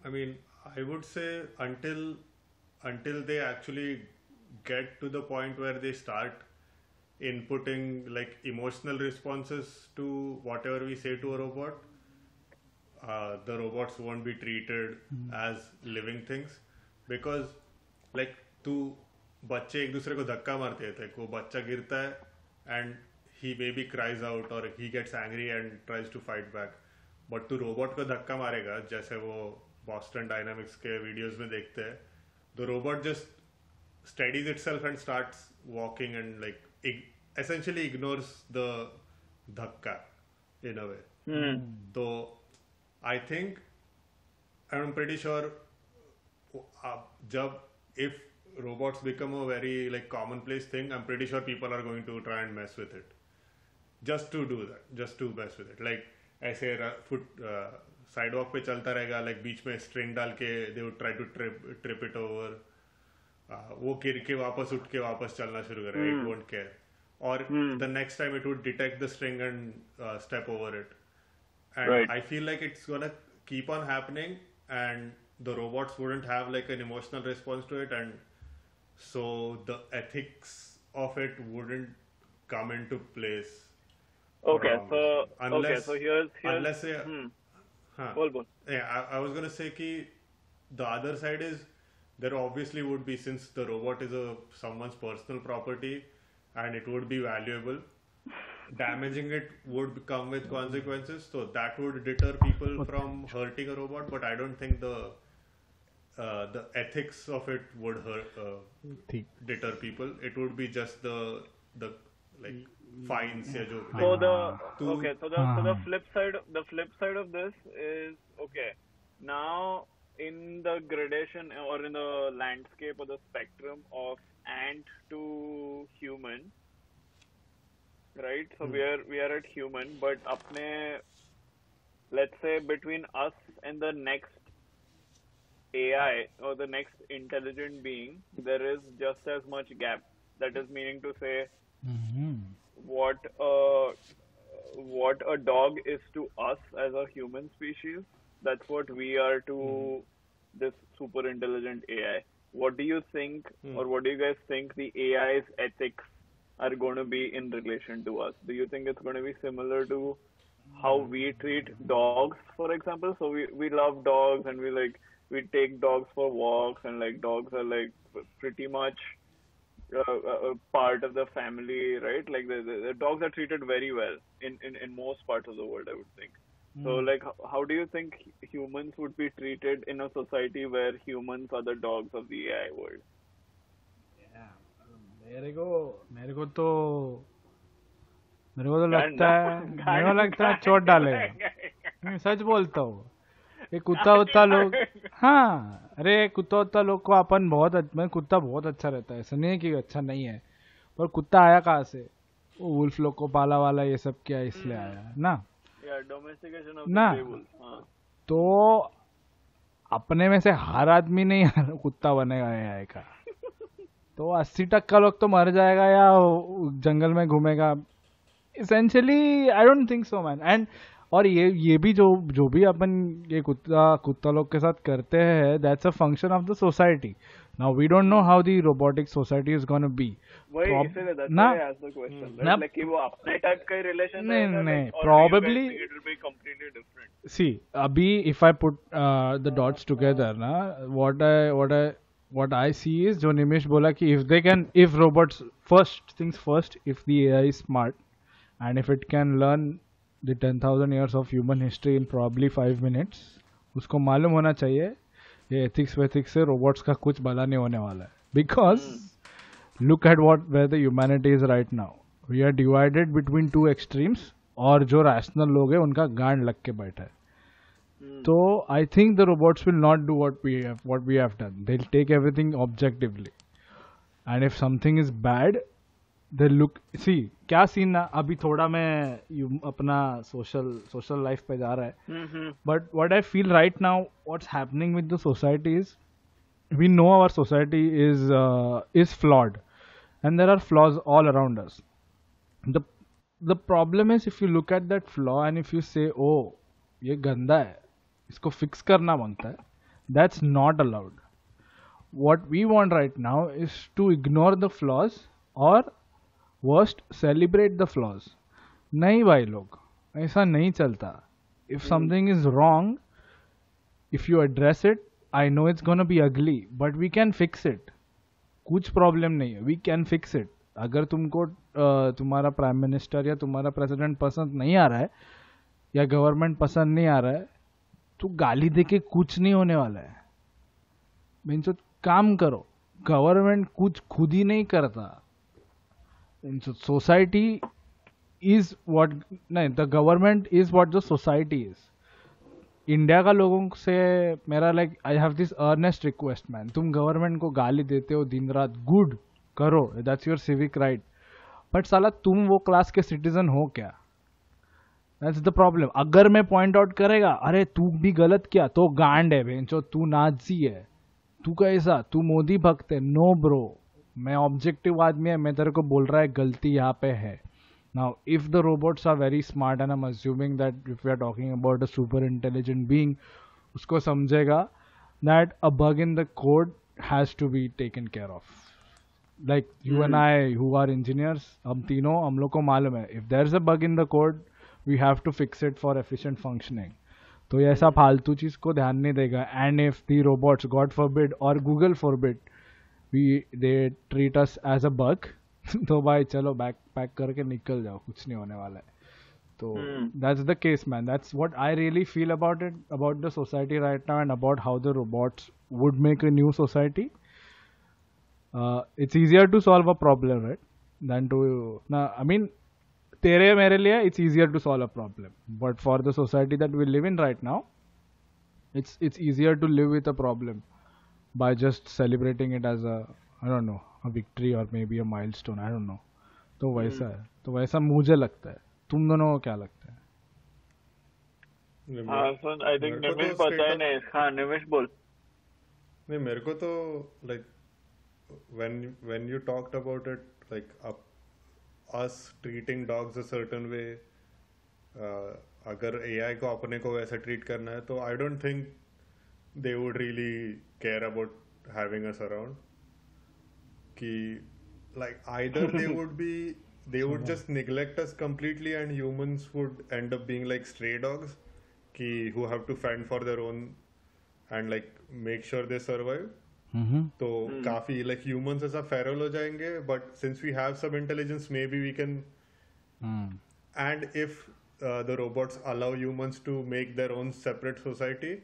F: I mean, I would say until until they actually get to the point where they start inputting like emotional responses to whatever we say to a robot, uh, the robots won't be treated mm-hmm. as living things because like तू बच्चे एक दूसरे को धक्का मारते हैं like वो बच्चा गिरता है and he may be cries out और he gets angry and tries to fight back but तू रोबोट को धक्का मारेगा जैसे वो बॉस्टन डायनामिक्स के वीडियोज में देखते हैं the robot just studies it self and start walking and like essentially ignores the धक्का इन अ वे तो I think I am pretty sure जब if robots become a very like common place thing I am pretty sure people are going to try and mess with it just to do that just to mess with it like ऐसे foot sidewalk uh, पे चलता रहेगा like बीच में string डाल के they would try to trip trip it over वो गिर के वापस उठ के वापस चलना शुरू करेगा इट वोंट केयर और the next time it would detect the string and step over it and I feel like it's gonna keep on happening and the robots wouldn't have like an emotional response to it and so the ethics of it wouldn't come into place
D: okay um, so unless okay, so here's, here's unless
F: say, hmm. huh, yeah I, I was gonna say key the other side is there obviously would be since the robot is a someone's personal property and it would be valuable damaging it would come with consequences so that would deter people from hurting a robot but i don't think the uh, the ethics of it would hurt, uh, deter people. It would be just the the like fines. Yeah,
D: so the okay. So the so the ah. flip side the flip side of this is okay. Now in the gradation or in the landscape or the spectrum of ant to human, right? So hmm. we are we are at human, but apne let's say between us and the next AI or the next intelligent being, there is just as much gap. That is meaning to say, mm-hmm. what a uh, what a dog is to us as a human species, that's what we are to mm. this super intelligent AI. What do you think, mm. or what do you guys think the AI's ethics are going to be in relation to us? Do you think it's going to be similar to how we treat dogs, for example? So we, we love dogs and we like we take dogs for walks and like dogs are like pretty much uh, uh, part of the family right like the, the, the, dogs are treated very well in, in in most parts of the world i would think mm. so like how do you think humans would be treated in a society where humans are the dogs of the ai world
E: yeah मेरे को मेरे को तो मेरे को तो लगता है मेरे को लगता है चोट डालेगा मैं सच बोलता हूँ ये कुत्ता उत्ता (laughs) लोग हाँ अरे कुत्ता उत्ता लोग को अपन बहुत मैं कुत्ता बहुत अच्छा रहता है ऐसा नहीं है कि अच्छा नहीं है पर कुत्ता आया कहाँ से वो वुल्फ लोग को पाला वाला ये सब किया इसलिए हम्म। आया ना डोमेस्टिकेशन ना हाँ। तो अपने में से हर आदमी नहीं कुत्ता बनेगा यहाँ का तो अस्सी टक्का लोग तो मर जाएगा या जंगल में घूमेगा essentially I don't think so man and और ये ये भी जो जो भी अपन ये कुत्ता कुत्ता लोग के साथ करते हैं that's a function of the society now we don't know how the robotic society is gonna be dots together ना what I what I what I see is जो निमेश बोला की if they can if robot first things first if the A I smart and if it can learn the ten thousand years of human history in probably five minutes उसको मालूम होना चाहिए ये ethics वेथिक्स से robots का कुछ भला नहीं होने वाला है because look at what where the humanity is right now we are divided between two extremes और जो रैशनल लोग हैं उनका गांड लग के बैठा है hmm. तो I think the robots will not do what we have what we have done they take everything objectively and if something is bad the look see क्या सीन ना अभी थोड़ा मैं यू अपना सोशल सोशल लाइफ पे जा रहा है but what I feel right now what happening with the society is we know our society is is flawed and there are flaws all around us the the problem is if you look at that flaw and if you say oh ये गंदा है इसको fix करना बनता है that's not allowed what we want right now is to ignore the flaws और worst celebrate the flaws नहीं भाई लोग ऐसा नहीं चलता if something is wrong if you address it I know it's gonna be ugly but we can fix it कुछ problem नहीं है वी कैन फिक्स इट अगर तुमको तुम्हारा प्राइम मिनिस्टर या तुम्हारा प्रेसिडेंट पसंद नहीं आ रहा है या गवर्नमेंट पसंद नहीं आ रहा है तो गाली दे के कुछ नहीं होने वाला है मीन्स तो काम करो गवर्नमेंट कुछ खुद ही नहीं करता सोसाइटी इज वॉट नहीं the government is what the society is India का लोगों से मेरा like I have this earnest request man तुम गवर्नमेंट को गाली देते हो दिन रात गुड करो that's your civic right but साला तुम वो क्लास के सिटीजन हो क्या दैट्स द प्रॉब्लम अगर मैं पॉइंट आउट करेगा अरे तू भी गलत किया तो गांड है बेंचो तू नाजी है तू कैसा तू मोदी भक्त है नो ब्रो मैं ऑब्जेक्टिव आदमी है मैं तेरे को बोल रहा है गलती यहाँ पे है now if the robots are very smart and am assuming that if you are talking about a super intelligent being उसको समझेगा that a bug in the code has to be taken care of like you and I who are engineers हम तीनों हम लोग को मालूम है if there is a bug in the code we have to fix it for efficient functioning तो ये ऐसा mm-hmm. फालतू चीज़ को ध्यान नहीं देगा and if the robots god forbid और Google forbid we they treat us as a bug तो भाई चलो बैक पैक करके निकल जाओ कुछ नहीं होने वाला है तो that's the case man that's what I really feel about it about the society right now and about how the robots would make a new society it's easier to solve a problem right than to ना I mean तेरे मेरे लिए it's easier to solve a problem but for the society that we live in right now it's it's easier to live with a problem by just celebrating it as a I don't know a victory और maybe a milestone I don't know तो वैसा है तो वैसा मुझे लगता है तुम दोनों को क्या लगता है
F: नहीं मेरे को तो like when when you talked about it like अगर एआई को अपने को वैसे ट्रीट करना है तो I don't think they would really care about having us around. Ki, like either they (laughs) would be they would just neglect us completely and humans would end up being like stray dogs ki, who have to fend for their own and like make sure they survive. तो mm-hmm. hmm. काफी like humans ऐसा feral हो जाएंगे but since we have some intelligence may be we can and if the robots allow humans to make their own separate society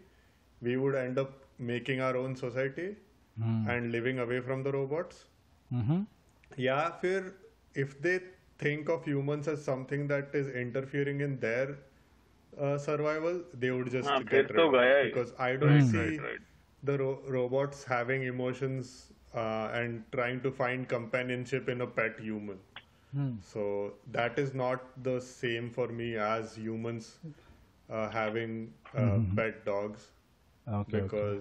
F: we would end up making our own society mm. and living away from the robots mm-hmm. yeah fir if they think of humans as something that is interfering in their uh, survival they would just ah, get rid of it because i hmm. don't see right, right. the ro- robots having emotions uh, and trying to find companionship in a pet human hmm. so that is not the same for me as humans uh, having mm-hmm. pet dogs okay, because okay.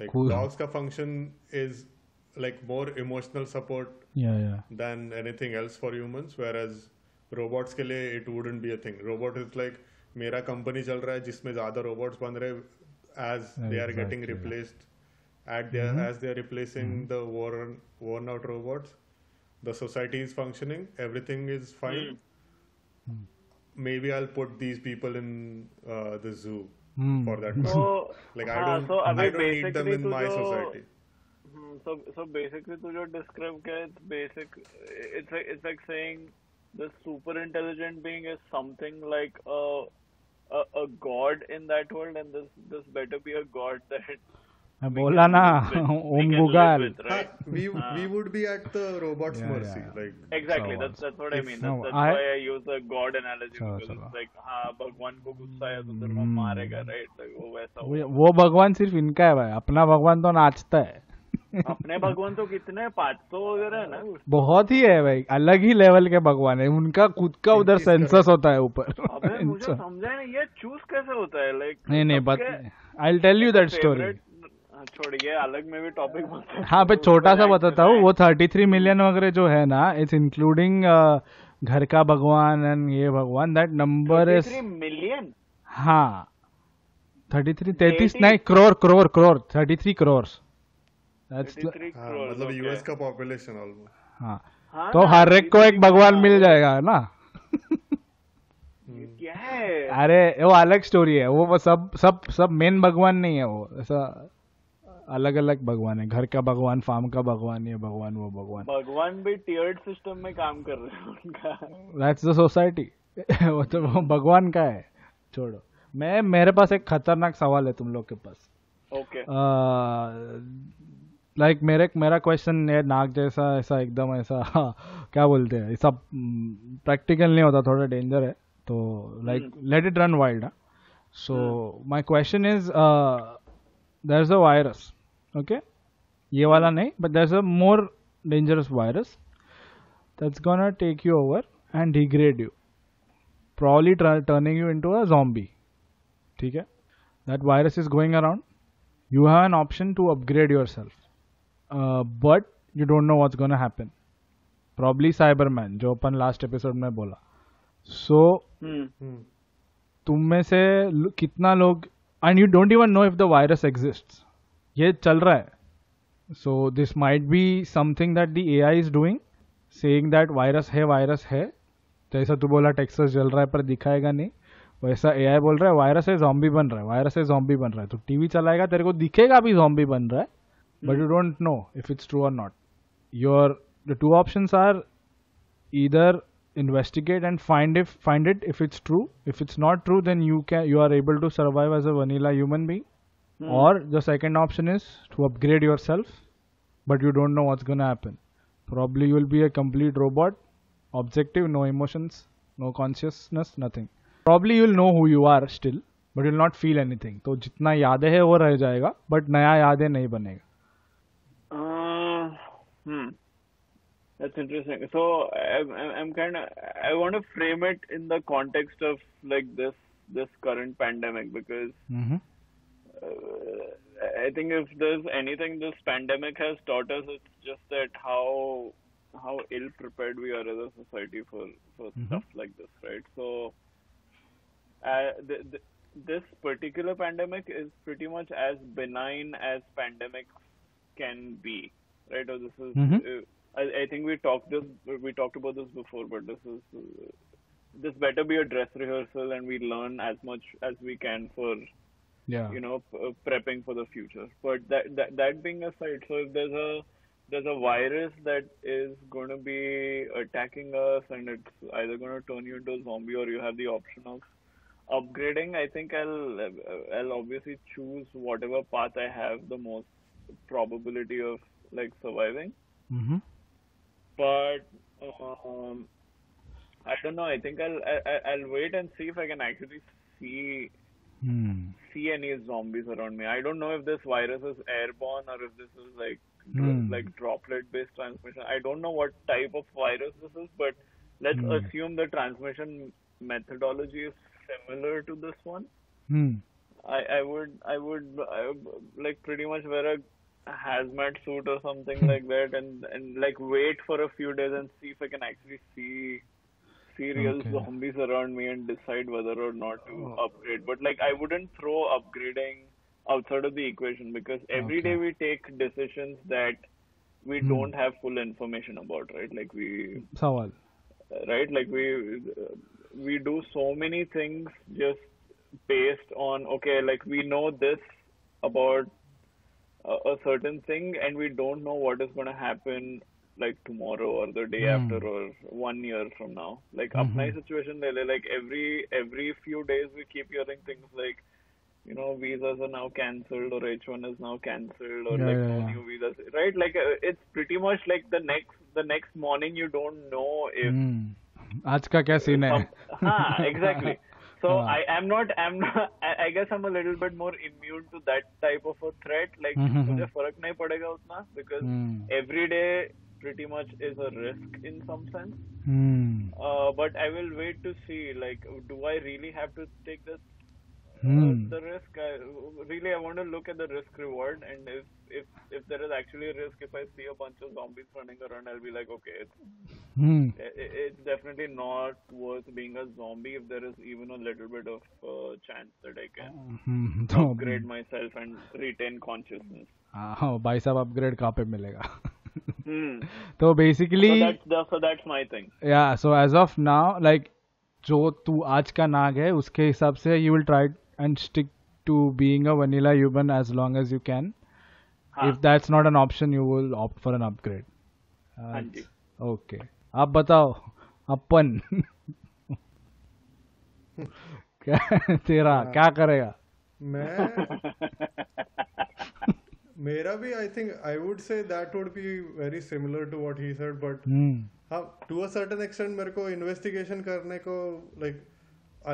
F: like cool. dogs ka function is like more emotional support yeah, yeah. than anything else for humans whereas robots ke liye it wouldn't be a thing robot is like mera company chal raha hai jisme zyada robots ban rahe as yeah, they are exactly. getting replaced yeah. at their mm-hmm. as they are replacing mm-hmm. the worn worn out robots the society is functioning everything is fine mm. maybe i'll put these people in uh, the zoo mm. for that. So like I don't, so I don't
D: need them in my society. So so basically, to जो describe किया it's basic. It's like it's like saying the super intelligent being is something like a a, a god in that world, and this this better be a god that बोला ना (laughs)
F: ओम Google we we would be at the robots
D: mercy like exactly that's that's what I mean that's why I use the god analogy like हां भगवान को गुस्सा आया तो धर्म hmm.
E: मारेगा राइट तो वो वैसा वो भगवान सिर्फ इनका है भाई अपना भगवान तो नाचता है
G: अपने भगवान तो कितने पाँच सौ वगैरह है ना
E: बहुत ही है भाई अलग ही लेवल के भगवान है उनका खुद का उधर सेंसस होता है ऊपर मुझे समझा नहीं ये चूज कैसे होता है लाइक नहीं नहीं बात I tell you that story हाँ, अलग में भी टॉपिक हाँ भाई हाँ, तो छोटा सा बताता हूँ वो थर्टी थ्री मिलियन वगैरह जो है ना इट्स इंक्लूडिंग uh, घर का भगवान एंड ये भगवान दैट नंबर इज मिलियन हाँ थर्टी थ्री तैतीस नहीं करोर करोर करोर थर्टी थ्री करोर मतलब यूएस का पॉपुलेशन ऑलमोस्ट हाँ।, हाँ तो हर एक को एक भगवान मिल जाएगा ना क्या है अरे वो अलग स्टोरी है वो सब सब सब मेन भगवान नहीं है वो ऐसा अलग अलग भगवान है घर का भगवान फार्म का भगवान ये भगवान वो भगवान
G: भगवान भी टीयर्ड सिस्टम में काम कर रहे हैं उनका
E: दैट्स द सोसाइटी वो तो भगवान का है छोड़ो मैं मेरे पास एक खतरनाक सवाल है तुम लोग के पास ओके लाइक मेरे मेरा क्वेश्चन है नाक जैसा ऐसा एकदम ऐसा (laughs) क्या बोलते हैं सब प्रैक्टिकल हम्म, नहीं होता थोड़ा डेंजर है तो like let it run wild so my question is there is a virus okay ये वाला नहीं but that's a more dangerous virus that's gonna take you over and degrade you probably turning you into a zombie ठीक है that virus is going around you have an option to upgrade your self but you don't know what's gonna happen probably cyber man जो अपन last episode में बोला so hmm. Hmm. तुम में से कितना लोग and you don't even know if the virus exists ये चल रहा है so this might be something that the A I is doing saying that virus है वायरस है जैसा तो तू बोला टेक्सस जल रहा है पर दिखाएगा नहीं वैसा ए आई बोल रहा है वायरस है जॉम्बी बन रहा है वायरस है जॉम्बी बन रहा है तो टीवी चलाएगा तेरे को दिखेगा भी जॉम्बी बन रहा है but you don't know if it's true और not your the two option are either investigate and find if find it if it's true if it's not true then you can you are able to survive as a vanilla human being mm. or the second option is to upgrade yourself but you don't know what's going to happen probably you will be a complete robot objective no emotions no consciousness nothing probably you will know who you are still but will not feel anything तो जितना यादें है वो but naya yaade नया यादें नहीं
D: uh, hmm, That's interesting. So I'm, I'm kind of I want to frame it in the context of like this this current pandemic because mm-hmm. Uh, I think if there's anything this pandemic has taught us, it's just that how how ill prepared we are as a society for for mm-hmm. stuff like this, right? So, uh, this particular pandemic is pretty much as benign as pandemics can be, right? Or this is. Mm-hmm. Uh, I, think we talked this we talked about this before, but this is uh, this better be a dress rehearsal, and we learn as much as we can for yeah. you know, p- uh, prepping for the future. But that, that that being aside, so if there's a there's a virus that is going to be attacking us, and it's either going to turn you into a zombie, or you have the option of upgrading. I think I'll I'll obviously choose whatever path I have the most probability of like surviving. Mm-hmm. But um, I don't know. I think I'll I, will i will wait and see if I can actually see hmm see any zombies around me. I don't know if this virus is airborne or if this is like mm. like droplet based transmission. I don't know what type of virus this is, but let's mm. assume the transmission methodology is similar to this one. Mm. I, I would I would I, like pretty much wear a hazmat suit or something hmm. like that and and like wait for a few days and see if I can actually see Serials okay. zombies around me and decide whether or not to oh. upgrade. But like I wouldn't throw upgrading outside of the equation because every okay. day we take decisions that we hmm. don't have full information about, right? Like we Sawal. right? Like we we do so many things just based on okay, like we know this about a certain thing and we don't know what is going to happen like tomorrow or the day mm. after or one year from now. Like mm-hmm. situation like every every few days we keep hearing things like you know visas are now cancelled or H1 is now cancelled or yeah, like yeah, no yeah. new visas right like uh, it's pretty much like the next the next morning you don't know if mm.
E: आज का क्या scene है (laughs)
D: हाँ exactly (laughs) so i am not i'm i guess i'm a little bit more immune to that type of a threat like (laughs) मुझे फर्क नहीं पड़ेगा उतना because hmm. every day pretty much is a risk in some sense. Mm. Uh, but I will wait to see. Like, do I really have to take this? Mm. Uh, hmm. the risk. I, really, I want to look at the risk reward, and if if if there is actually a risk, if I see a bunch of zombies running around, I'll be like, okay, it's mm. it, it's definitely not worth being a zombie if there is even a little bit of uh, chance that I can oh, hmm. (laughs) upgrade myself and
E: retain consciousness. हाँ भाई साहब upgrade कहाँ पे मिलेगा Hmm. (laughs) तो basically या so as of now like जो तू आज का नाग है उसके हिसाब से you will try and stick to being a vanilla human as long as you can if that's not an option you will opt for an upgrade okay आप बताओ अपन (laughs) (laughs) क्या तेरा हाँ। क्या करेगा मैं
F: मेरा भी I think I would say that would be very similar to what he said but हां टू अ सर्टेन एक्सटेंट मेरे को इन्वेस्टिगेशन करने को like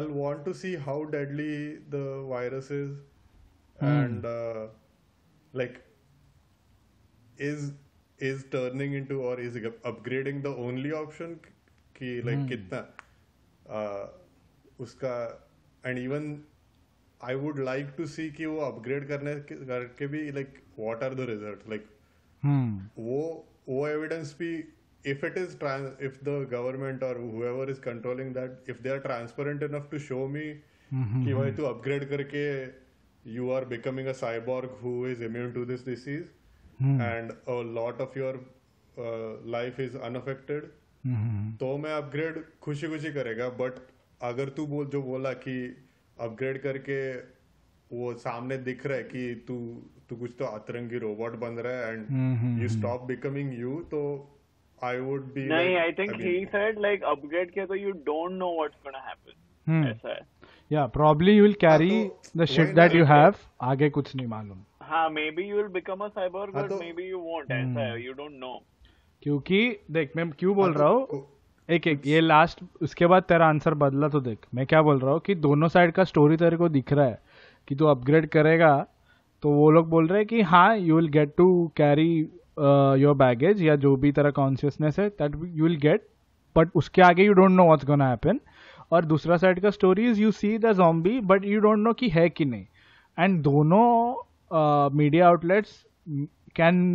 F: I want to see how deadly the virus is and like is is turning into और is upgrading the only option कि like hmm. कितना uh, उसका and even I would like to see कि वो upgrade करने करके भी like what are the result like वो वो एविडेंस भी if it is if the government और whoever is controlling that if they are transparent enough to show me कि hmm, भाई hmm. तू अपग्रेड करके you are becoming a cyborg who is immune to this disease and a lot of your life is unaffected तो मैं upgrade खुशी खुशी करेगा but अगर तू बोल जो बोला कि अपग्रेड करके वो सामने दिख रहा है कि तू तू कुछ तो अतरंगी रोबोट बन रहा है and you stop becoming you तो आई वुड बी नहीं I think he said like upgrade किया तो you
E: don't know what's gonna happen ऐसा है या probably you will carry the shit that you have आगे
D: कुछ नहीं मालूम हाँ maybe you will become a cyborg but maybe you won't ऐसा
E: है यू डोंट नो क्योंकि देख मैं क्यों बोल हाँ, रहा तो हूँ एक एक ये लास्ट उसके बाद तेरा आंसर बदला तो देख मैं क्या बोल रहा हूँ कि दोनों साइड का स्टोरी तेरे को दिख रहा है कि तू अपग्रेड करेगा तो वो लोग बोल रहे हैं कि हाँ you will get to carry your baggage या जो भी तेरा कॉन्शियसनेस है that you will get but उसके आगे you don't know what's gonna happen और दूसरा साइड का story is you see the zombie but you don't know कि है कि नहीं एंड दोनों media outlets can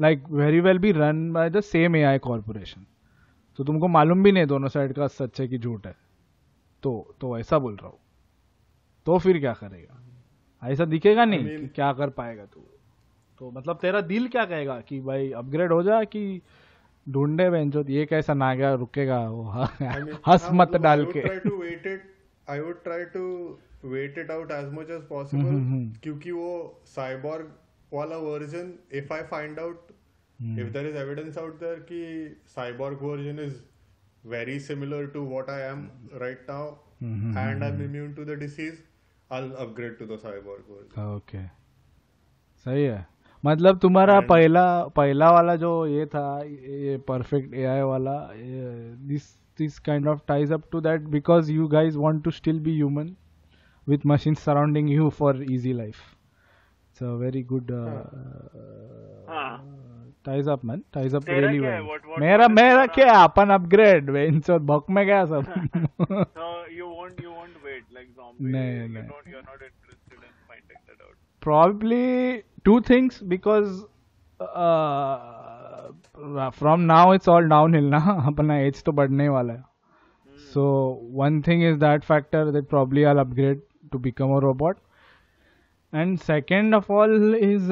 E: like very well be run by the same A I corporation तो तुमको मालूम भी नहीं दोनों साइड का सच है कि झूठ है तो तो ऐसा बोल रहा हूँ तो फिर क्या करेगा ऐसा दिखेगा नहीं कि क्या कर पाएगा तू तो मतलब तेरा दिल क्या कहेगा कि भाई अपग्रेड हो जा कि ढूंढे बेंचो ये कैसा ना गया रुकेगा वो हाँ, हाँ, हंस मत डाल
F: के I would try to wait it out as much as possible क्योंकि वो साइबॉर्ग वाला version if I find out Mm. If there is evidence out there that cyborg version is very similar to what I am right now mm-hmm. and I'm immune to the disease, I'll upgrade to the cyborg version.
E: Okay. सही है मतलब तुम्हारा and पहला पहला वाला जो ये था ये परफेक्ट एआई वाला this this kind of ties up to that because you guys want to still be human with machine surrounding you for easy life a very good ties up man ties up really well मेरा मेरा क्या अपन upgrade venture बक
D: में गया
E: सब
D: you want you want wait like zombie don't you're not interested in finding that out.
E: probably two things because uh, from now it's all downhill na (laughs) apna age to badhne wala hmm. so one thing is that factor that probably i'll upgrade to become a robot and second of all is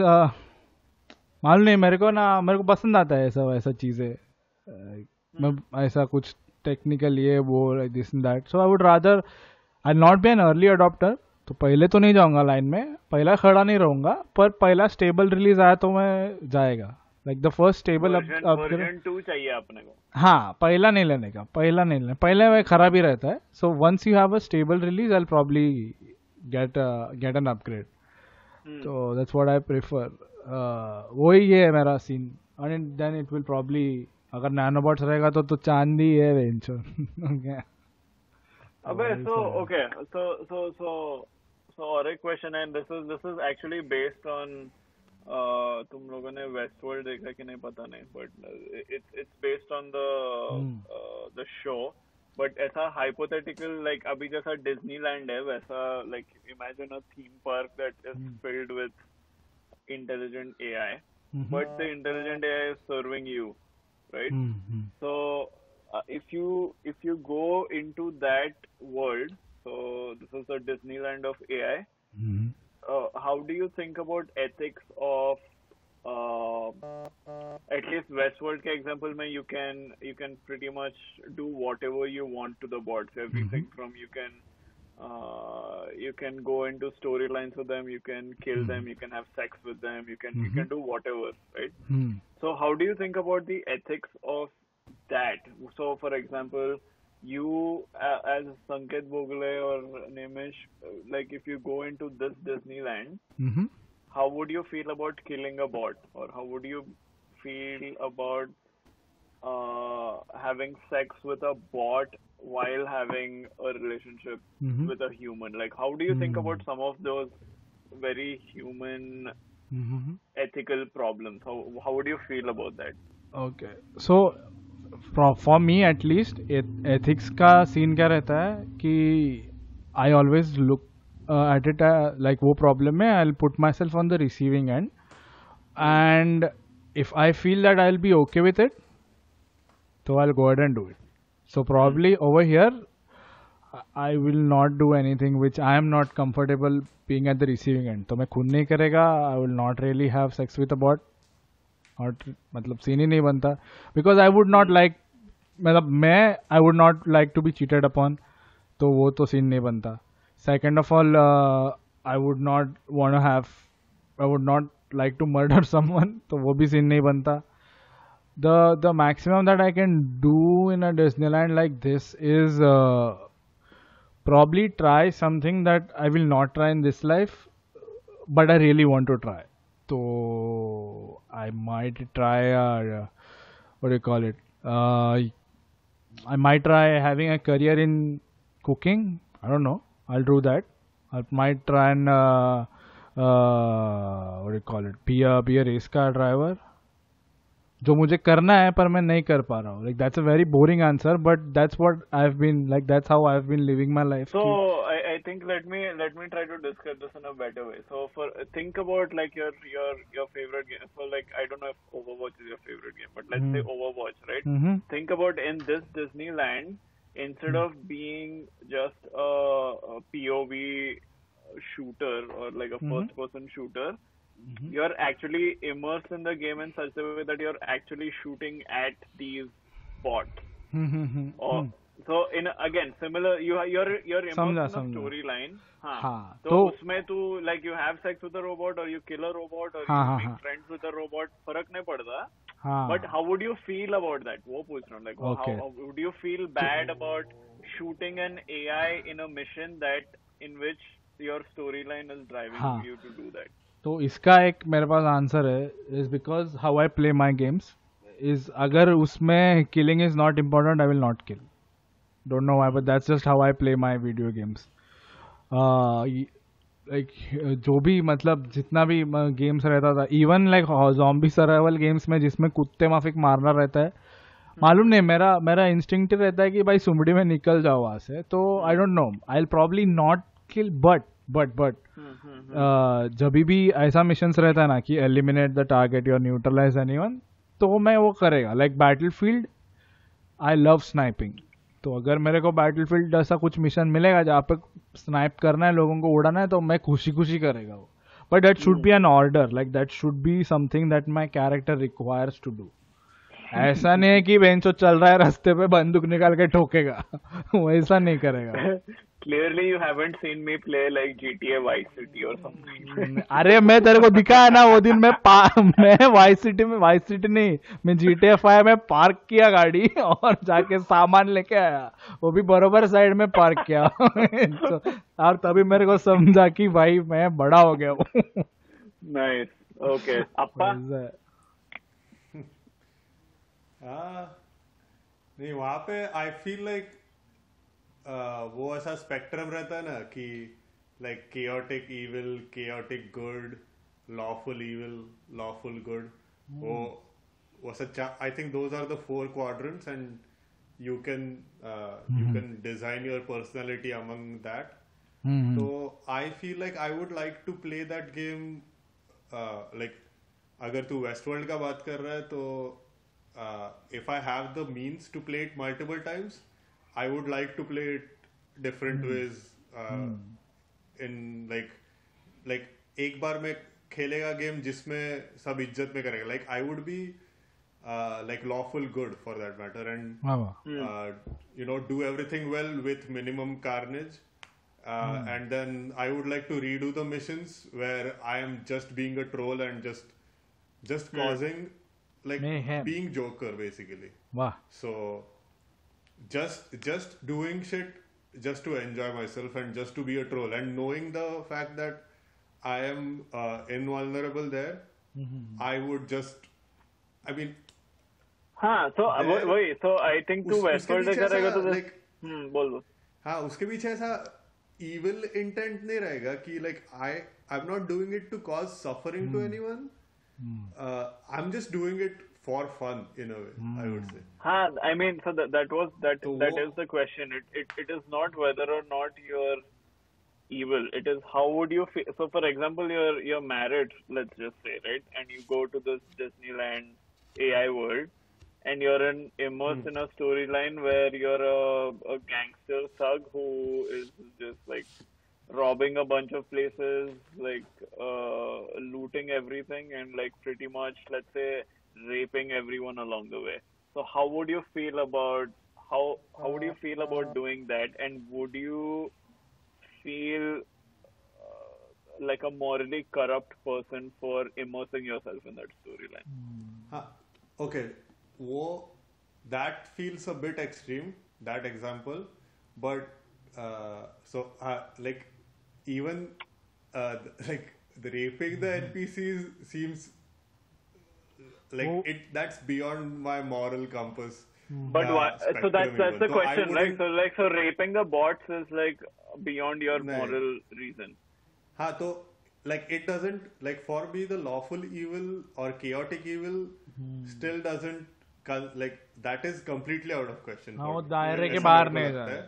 E: मालूम नहीं मेरे को ना मेरे को पसंद आता है ऐसा ऐसा चीज़ें uh, मैं hmm. ऐसा कुछ टेक्निकल ये वो this in that so I would rather I not be an early adopter तो पहले तो नहीं जाऊंगा लाइन में पहला खड़ा नहीं रहूंगा पर पहला स्टेबल रिलीज आया तो मैं जाएगा लाइक द फर्स्ट स्टेबल अपने को हाँ पहला नहीं लेने का पहला नहीं लेना पहले वह खराब ही रहता है so once you have a stable release I probably get get an upgrade Hmm. तो दैट्स व्हाट आई प्रेफर वही है मेरा scene and then it will probably अगर नैनोबॉट्स रहेगा
D: तो तो चांदी है वेंचर ओके (laughs) अबे so okay so so so so और एक क्वेश्चन है this is this is actually based on तुम लोगों ने वेस्ट वर्ल्ड देखा कि नहीं पता नहीं but it's it's based on the the show but ऐसा हाइपोथेटिकल लाइक अभी जैसा डिज्नीलैंड है वैसा like imagine a theme park that is filled with intelligent A I but the intelligent A I is serving you right so if you if you go into that world so this is the Disneyland of A I how do you think about ethics of Um, at least Westworld example you can you can pretty much do whatever you want to the bots. Everything mm-hmm. from you can uh, you can go into storylines with them, you can kill mm-hmm. them, you can have sex with them, you can mm-hmm. you can do whatever, right? Mm-hmm. So how do you think about the ethics of that? So for example, you uh, as Sanket Bogle or Nimish, uh, like if you go into this Disneyland. Mm-hmm how would you feel about killing a bot or how would you feel about uh, having sex with a bot while having a relationship
E: mm-hmm. with a
D: human like how do you mm-hmm. think mm. about some of those very human mm-hmm. ethical problems how, how would you feel about that
E: okay so for, for me at least ethics का scene क्या रहता है कि I always look. Uh, at it uh, like wo problem hai i'll put myself on the end and and if I feel that I will with okay with it तो I go ahead and do it so probably over here I will not do anything which I am not comfortable being at the receiving end तो मैं खुद नहीं करेगा I will not really have sex with a bot not मतलब scene ही नहीं बनता because I would not like मतलब मैं I would not like to be cheated upon तो वो तो सीन नहीं बनता second of all uh, i would not want to have i would not like to (laughs) murder someone so वो भी scene नहीं the the maximum that I can do in a Disneyland like this is uh, probably try something that I will not try in this life, but I really want to try. So I might try uh, what do you call it? Uh, I might try having a career in cooking. I don't know. I'll do that. I might try and uh, uh, what do you call it? Be a be a race car driver. जो मुझे करना है पर मैं नहीं कर पा रहा हूँ like that's a very boring answer but that's what I have been like that's how I have been living my life
D: so I I think let me let me try to discuss this in a better way so for think about like your your your favourite game for like I don't know if Overwatch is your favourite game but let's say Overwatch
E: right
D: think about in this Disneyland instead
E: of
D: being just a, a POV shooter or like a mm-hmm. first person shooter, mm-hmm. you're actually immersed in the game in such a way that you're actually shooting at these bots.
E: Mm-hmm.
D: mm so in again similar you you're you're immersed समझा, in the storyline So हाँ, तो, तो उसमें तू like you have sex with a robot और you kill a you make you make friends with फर्क नहीं पड़ता
E: but
D: how would you feel about that वो पूछ रहा हूँ like how would you feel bad about shooting an A I in a mission that in which your storyline is driving you to do that तो इसका
E: एक मेरे पास answer है is because how I play my games is अगर उसमें killing is not important I will not kill don't know why but that's just how I play my video games like जो भी मतलब जितना भी गेम्स रहता था even like zombie survival games में जिसमें कुत्ते माफिक मारना रहता है हम्म। मालूम नहीं मेरा मेरा इंस्टिंक्टिव रहता है कि भाई सुमड़ी में निकल जाओ वहां से तो I don't know I probably not kill but but but जब भी ऐसा मिशन रहता है ना कि eliminate the target your neutralize any तो मैं वो करेगा like battle field I love sniping तो अगर मेरे को बैटल फील्ड ऐसा कुछ मिशन मिलेगा जहाँ पे स्नाइप करना है लोगों को उड़ाना है तो मैं खुशी खुशी करेगा वो but that should be an order like that should be something that my character requires to do ऐसा नहीं है कि बेंचो तो चल रहा है रास्ते पे बंदूक निकाल के ठोकेगा (laughs) वो ऐसा नहीं करेगा
D: (laughs) clearly you haven't seen me play like GTA Vice City or something. Mm, अरे मैं तेरे को दिखा
E: है
D: ना वो दिन
E: मैं पा, मैं Vice City में Vice City नहीं मैं GTA 5 में पार्क किया गाड़ी और जाके सामान लेके आया वो भी बरोबर साइड में पार्क किया तो, और तभी मेरे को समझा कि भाई मैं बड़ा हो गया
D: हूँ नाइस ओके अप्पा
F: नहीं वहां पे आई फील लाइक वो ऐसा स्पेक्ट्रम रहता है ना कि like chaotic evil chaotic good lawful evil lawful good वो वैसा I think those are the four quadrants and you can you can design your personality
E: among that तो I feel
F: like I would like to play that game like अगर तू Westworld का बात कर रहा है तो if I have the means to play it multiple times I would like to play it different mm. ways uh, mm. in like like एक बार मैं खेलेगा गेम जिसमें सब इज्जत में करेगा like I would be like lawful good for that matter and you know do everything well with minimum carnage and then I would like to redo the missions where I am just being a troll and just just causing like being joker basically so just just doing shit just to enjoy myself and just to be a troll and knowing the fact that
D: I
F: am uh, invulnerable there, mm-hmm. I would just, I mean.
D: हाँ uh, तो वही तो I think तू Westworld करेगा तो हम्म बोल बोल
F: हाँ उसके पीछे ऐसा इविल इंटेंट नहीं रहेगा कि like I I am not doing it to cause suffering to anyone I am just doing it for fun in a way mm. i would hmm. say
D: ha, i mean so that, that was that so, that is the question it, it it is not whether or not you're evil it is how would you feel so for example you're you're married let's just say right and you go to this disneyland ai world and you're in, immersed mm. in a storyline where you're a, a gangster thug who is just like robbing a bunch of places, like uh, looting everything, and like pretty much, let's say, raping everyone along the way. So how would you feel about how how would you feel about uh. doing that, and would you feel uh, like a morally corrupt person for immersing yourself in that storyline?
E: Hmm. Uh,
F: okay, Whoa. that feels a bit extreme. That example, but uh, so uh, like even uh, (laughs) like the raping the mm-hmm. NPCs seems like it, that's beyond my moral compass.
D: But uh, why, so that's that's the so question, right? So like so raping the bots is like beyond your nahin. moral reason.
F: Ha, so like it doesn't like for me the lawful evil or chaotic evil hmm. still doesn't like that is completely out of question.
E: No, दायरे के बाहर नहीं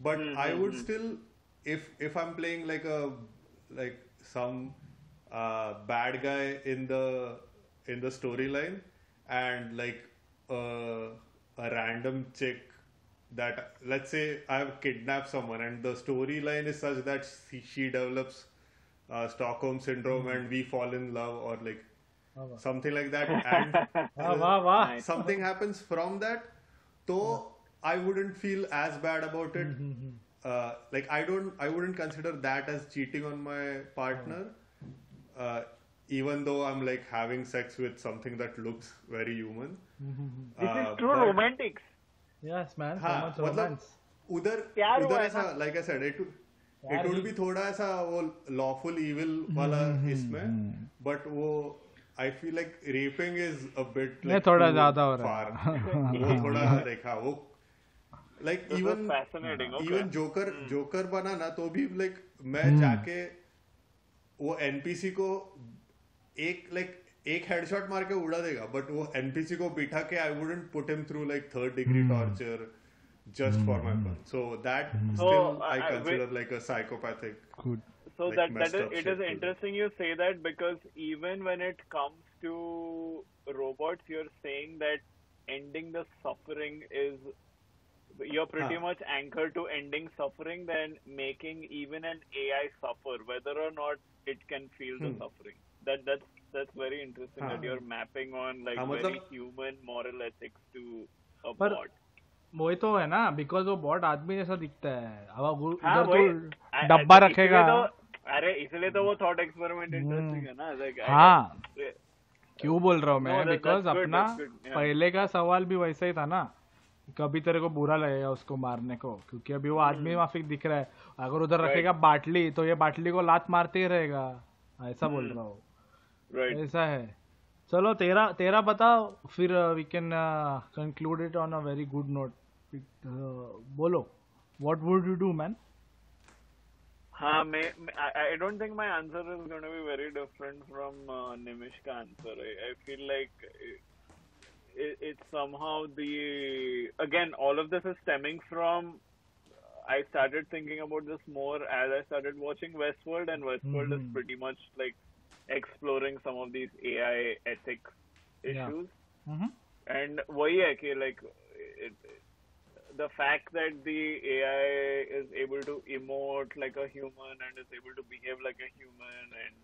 F: But mm-hmm. I hmm, would hmm. still if if I'm playing like a like some uh, bad guy in the in the storyline and like uh, a random chick that let's say I've kidnapped someone and the storyline is such that she, develops uh, Stockholm syndrome mm-hmm. and we fall in love or like something like that
E: (laughs) and
F: something happens from that though I wouldn't feel as bad about it mm-hmm, mm-hmm. uh, like I don't I wouldn't consider that as cheating on my partner uh, even though I'm like having sex with something that looks very human. Mm-hmm.
E: This is uh, true but- romantics. Yes man so हाँ much मतलब romance उधर प्यार हुआ उधर है ऐसा ना। Like I said it
F: प्यार
D: इट वुड भी- भी
F: थोड़ा ऐसा वो लॉफुल इविल वाला mm-hmm. इसमें बट वो I feel like rapping is a bit
E: नहीं, थोड़ा ज्यादा हो रहा है।
F: (laughs) वो थोड़ा देखा वो like This was even fascinating,
D: okay.
F: Even joker joker बना ना तो भी लाइक मैं hmm. जाके वो एनपीसी को एक लाइक एक हेडशॉट मार के उड़ा देगा बट वो NPC I wouldn't put him through like third-degree hmm. torture just for my hmm. fun so that hmm. still i consider like
D: a psychopathic so that, it is interesting you say that because even when it comes to robots you're saying that ending the suffering is you're pretty much anchored to ending suffering than making even an AI suffer, whether or not it can feel the suffering. that that's that's very interesting हाँ. that you're mapping on like हाँ, मतलब very मतलब... human moral ethics to a पर... bot.
E: वही
D: तो
E: है ना
D: because वो बॉट आदमी जैसा दिखता
E: है अब
D: उधर हाँ,
E: तो डब्बा रखेगा तो,
D: अरे इसलिए तो वो थॉट एक्सपेरिमेंट इंटरेस्टिंग है
E: ना like, हाँ I, क्यों बोल रहा हूँ मैं बिकॉज no, अपना good, yeah. पहले का सवाल भी वैसा ही था ना कभी तेरे को बुरा लगेगा उसको मारने को क्योंकि अभी वो आदमी हम्म। माफिक दिख रहा है अगर उधर रखेगा बाटली तो ये बाटली को लात मारते ही रहेगा ऐसा बोल हम्म। रहा हूँ राइट ऐसा है चलो तेरा तेरा बताओ फिर we can conclude it on a very good note बोलो what would you do man
D: हाँ मैं I don't think my answer is gonna be very different from Nimish का answer I feel like it's somehow the again all of this is stemming from uh, I started thinking about this more as I started watching Westworld and Westworld is mm-hmm. pretty much like exploring some of these AI ethics issues. Yeah. Mm-hmm. And why है कि like it, the fact that the AI is able to emote like a human and is able to behave like a human and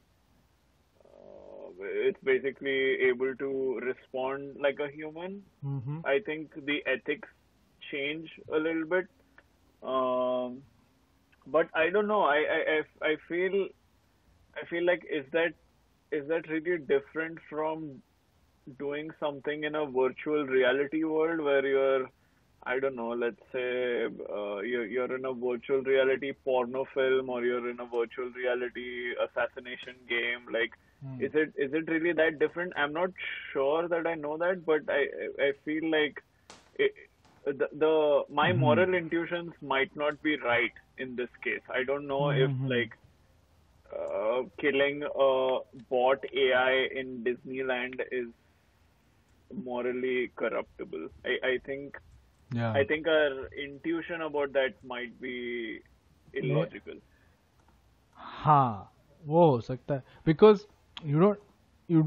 D: uh, it's basically able to respond like a human.
E: Mm-hmm. I
D: think the ethics change a little bit. Um, but I don't know. I, I, I feel I feel like is that is that really different from doing something in a virtual reality world where you're I don't know, let's say uh, you're, you're in a virtual reality porno film or you're in a virtual reality assassination game. Like, mm. is it is it really that different? I'm not sure that I know that, but I I feel like it, the, the my mm moral intuitions might not be right in this case. I don't know mm-hmm. if hmm. like uh, killing a bot AI in Disneyland is morally corruptible. I, I think yeah. I think our intuition about that might be illogical.
E: हाँ वो हो सकता है because you don't you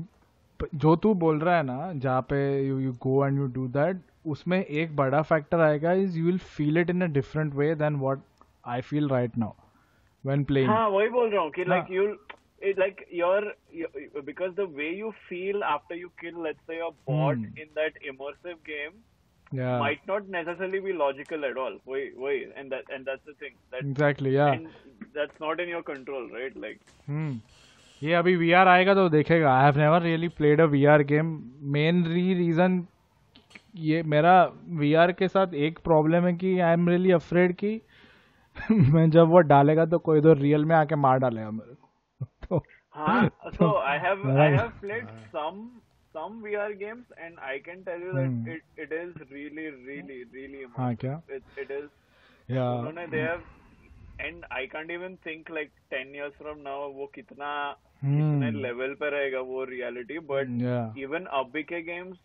E: जो तू बोल रहा है ना जहाँ पे you you go and you do that उसमें एक बड़ा फैक्टर आएगा is you will feel it in a different way then what I feel right now
D: when playing हाँ वही बोल रहा हूँ कि like you it like your because the way you feel after you kill let's say a bot hmm. in that immersive game
E: yeah.
D: might not necessarily be logical at all wait wait and that and that's the thing that,
E: exactly yeah and
D: that's not in your control right like
E: hmm. ये अभी we are आएगा तो देखेगा I have never really played a V R game main री reason ये मेरा V R के साथ एक प्रॉब्लम है कि आई एम रियली अफ्रेड कि (laughs) मैं जब वो डालेगा तो कोई दो तो रियल में आके मार डालेगा मेरे
D: को (laughs) तो so I have I have played some some VR games and I can tell you that it it is really really really हां क्या इट इज या उन्होंने they have and I can't even think like ten years from now वो कितना कितने level hmm. पे रहेगा वो रियलिटी बट इवन अभी के गेम्स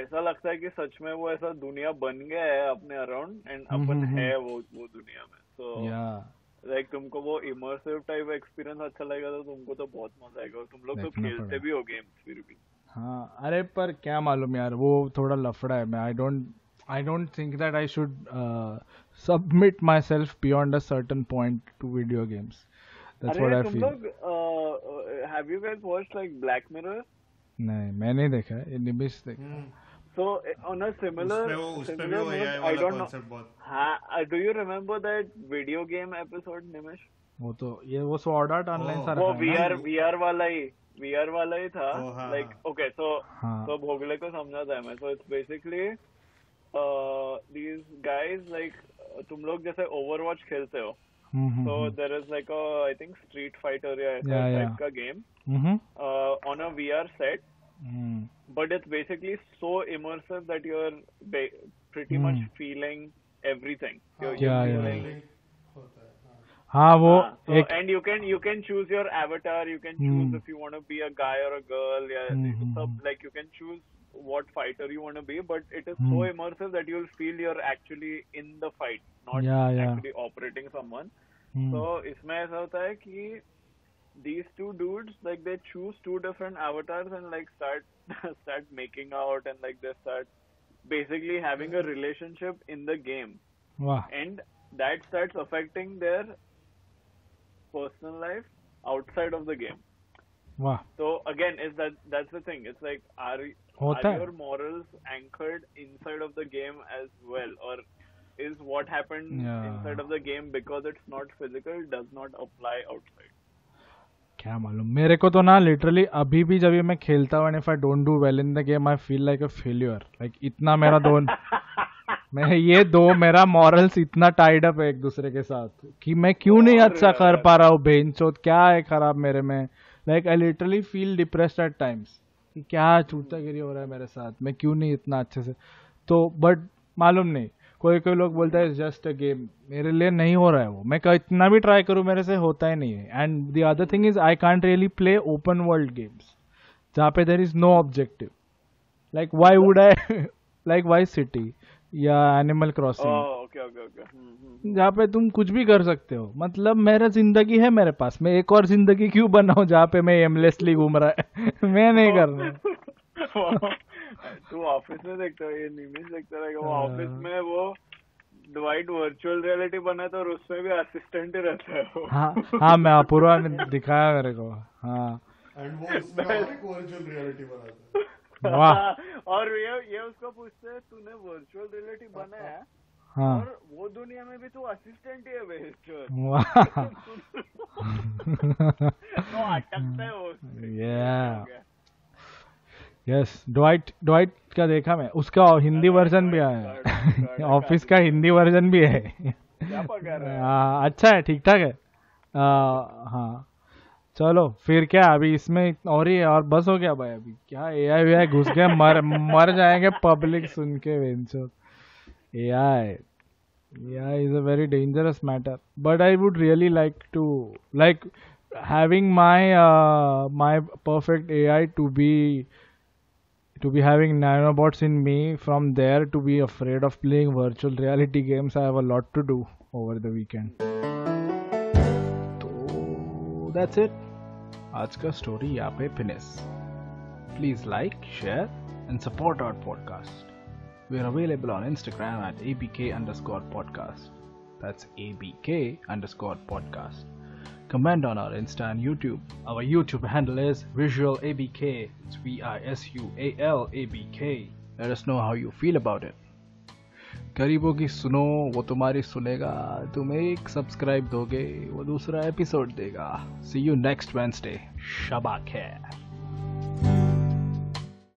D: ऐसा लगता है कि सच में वो ऐसा दुनिया बन गया है अपने अराउंड एंड हम्म, अपन हम्म, हम्म। है वो वो दुनिया
E: में सो लाइक तुमको
D: वो इमर्सिव टाइप एक्सपीरियंस अच्छा लगेगा तो तुमको तो बहुत मजा आएगा और तुम लोग तो खेलते भी हो गेम्स फिर भी हाँ
E: अरे पर क्या मालूम यार वो थोड़ा लफड़ा है मैं I don't I don't think that I should submit myself beyond a certain point to video games That's what I
D: feel. लोग uh, uh, have you guys watched like नहीं
E: मैंने देखा है निमिष देखा hmm.
D: So on a similar
F: I don't know
D: हां do you remember that video game episode Nimish
E: वो तो ये वो स्वॉर्ड आर्ट ऑनलाइन
D: सारा वो वीआर वीआर वाला ही वीआर वाला ही था like okay so so Bhogle को समझा था मैं so it's basically these guys like तुम लोग जैसे ओवरवॉच खेलते हो हम्म, हम्म, so हम्म। there is like a I think Street Fighter yeah, yeah, type yeah. ka game uh, on a VR set
E: Mm.
D: But it's basically so immersive that you're ba- pretty mm. much feeling everything.
E: You're, yeah, you're feeling yeah. हाँ वो एक
D: and you can you can choose your avatar you can choose if you want to be a guy और a girl या सब like you can choose what fighter you want to be, but it is mm. so hmm. immersive that you'll feel you're actually in the fight, not yeah, yeah. actually operating someone. Mm. So इसमें ऐसा होता है कि these two dudes like they choose two different avatars and like start (laughs) start making out and like they start basically having a hmm. relationship in the game
E: wow.
D: and that starts affecting their personal life outside of the game wow so again is that that's the thing it's like are, are your morals anchored inside of the game as well or is what happened yeah. inside of the game because it's not physical does not apply outside
E: क्या मालूम मेरे को तो ना literally अभी भी जब मैं खेलता हूँ if I don't do well in the game I feel like a failure like इतना मेरा दोन (laughs) मैं ये दो मेरा मॉरल्स इतना टाइड अप है एक दूसरे के साथ कि मैं क्यों नहीं अच्छा कर पा रहा हूँ बेन चोत क्या है खराब मेरे में like I literally feel depress at times कि क्या गिरी हो रहा है मेरे साथ मैं क्यों नहीं इतना अच्छे से तो बट मालूम नहीं कोई कोई लोग बोलता है जस्ट अ गेम मेरे लिए नहीं हो रहा है वो मैं इतना भी ट्राई करूँ मेरे से होता ही नहीं है and the other thing is I can't really play open world games जहाँ पे there is no objective like why would I like Y city या Animal
D: Crossing oh, hmm,
E: hmm. जहाँ पे तुम कुछ भी कर सकते हो मतलब मेरा जिंदगी है मेरे पास मैं एक और जिंदगी क्यों बनाऊ जहाँ पे मैं एमलेसली घूम रहा है (laughs) मैं नहीं कर रहा
D: (laughs) तू ऑफिस में देखता है ये निमिष देखता रहेगा वो ऑफिस हाँ। में वो डिवाइड वर्चुअल रियलिटी बना तो उसमें भी असिस्टेंट ही रहता
E: है वो हाँ हाँ मैं अपूर्वा ने दिखाया मेरे को हाँ
D: एंड वो वर्चुअल रियलिटी बनाता है वाह (laughs) और ये ये उसको पूछते हैं तूने वर्चुअल रियलिटी बनाया है हाँ. और वो दुनिया में भी तू असिस्टेंट ही है (laughs) तो अटकता है वो
E: या यस डोइट डोइट का देखा मैं उसका हिंदी वर्जन भी आया ऑफिस (laughs) का हिंदी वर्जन भी है आ,
D: हाँ,
E: अच्छा है ठीक ठाक है हाँ चलो फिर क्या अभी इसमें और ही और बस हो गया भाई अभी क्या ए आई आई घुस गया मर मर जाएंगे पब्लिक सुन के venture A I A I is a very dangerous matter but I would really like to like having my my perfect A I to be to be having nanobots in me from there to be afraid of playing virtual reality games i have a lot to do over the weekend so that's it aajka story yahan pe finish please like share and support our podcast we are available on instagram at abk underscore podcast that's abk underscore podcast comment on our Insta and YouTube. Our YouTube handle is visualabk. It's V-I-S-U-A-L-A-B-K. Let us know how you feel about it. गरीबों की सुनो वो तुम्हारी सुनेगा तुम एक subscribe दोगे वो दूसरा एपिसोड देगा सी यू नेक्स्ट वेंसडे शबा खैर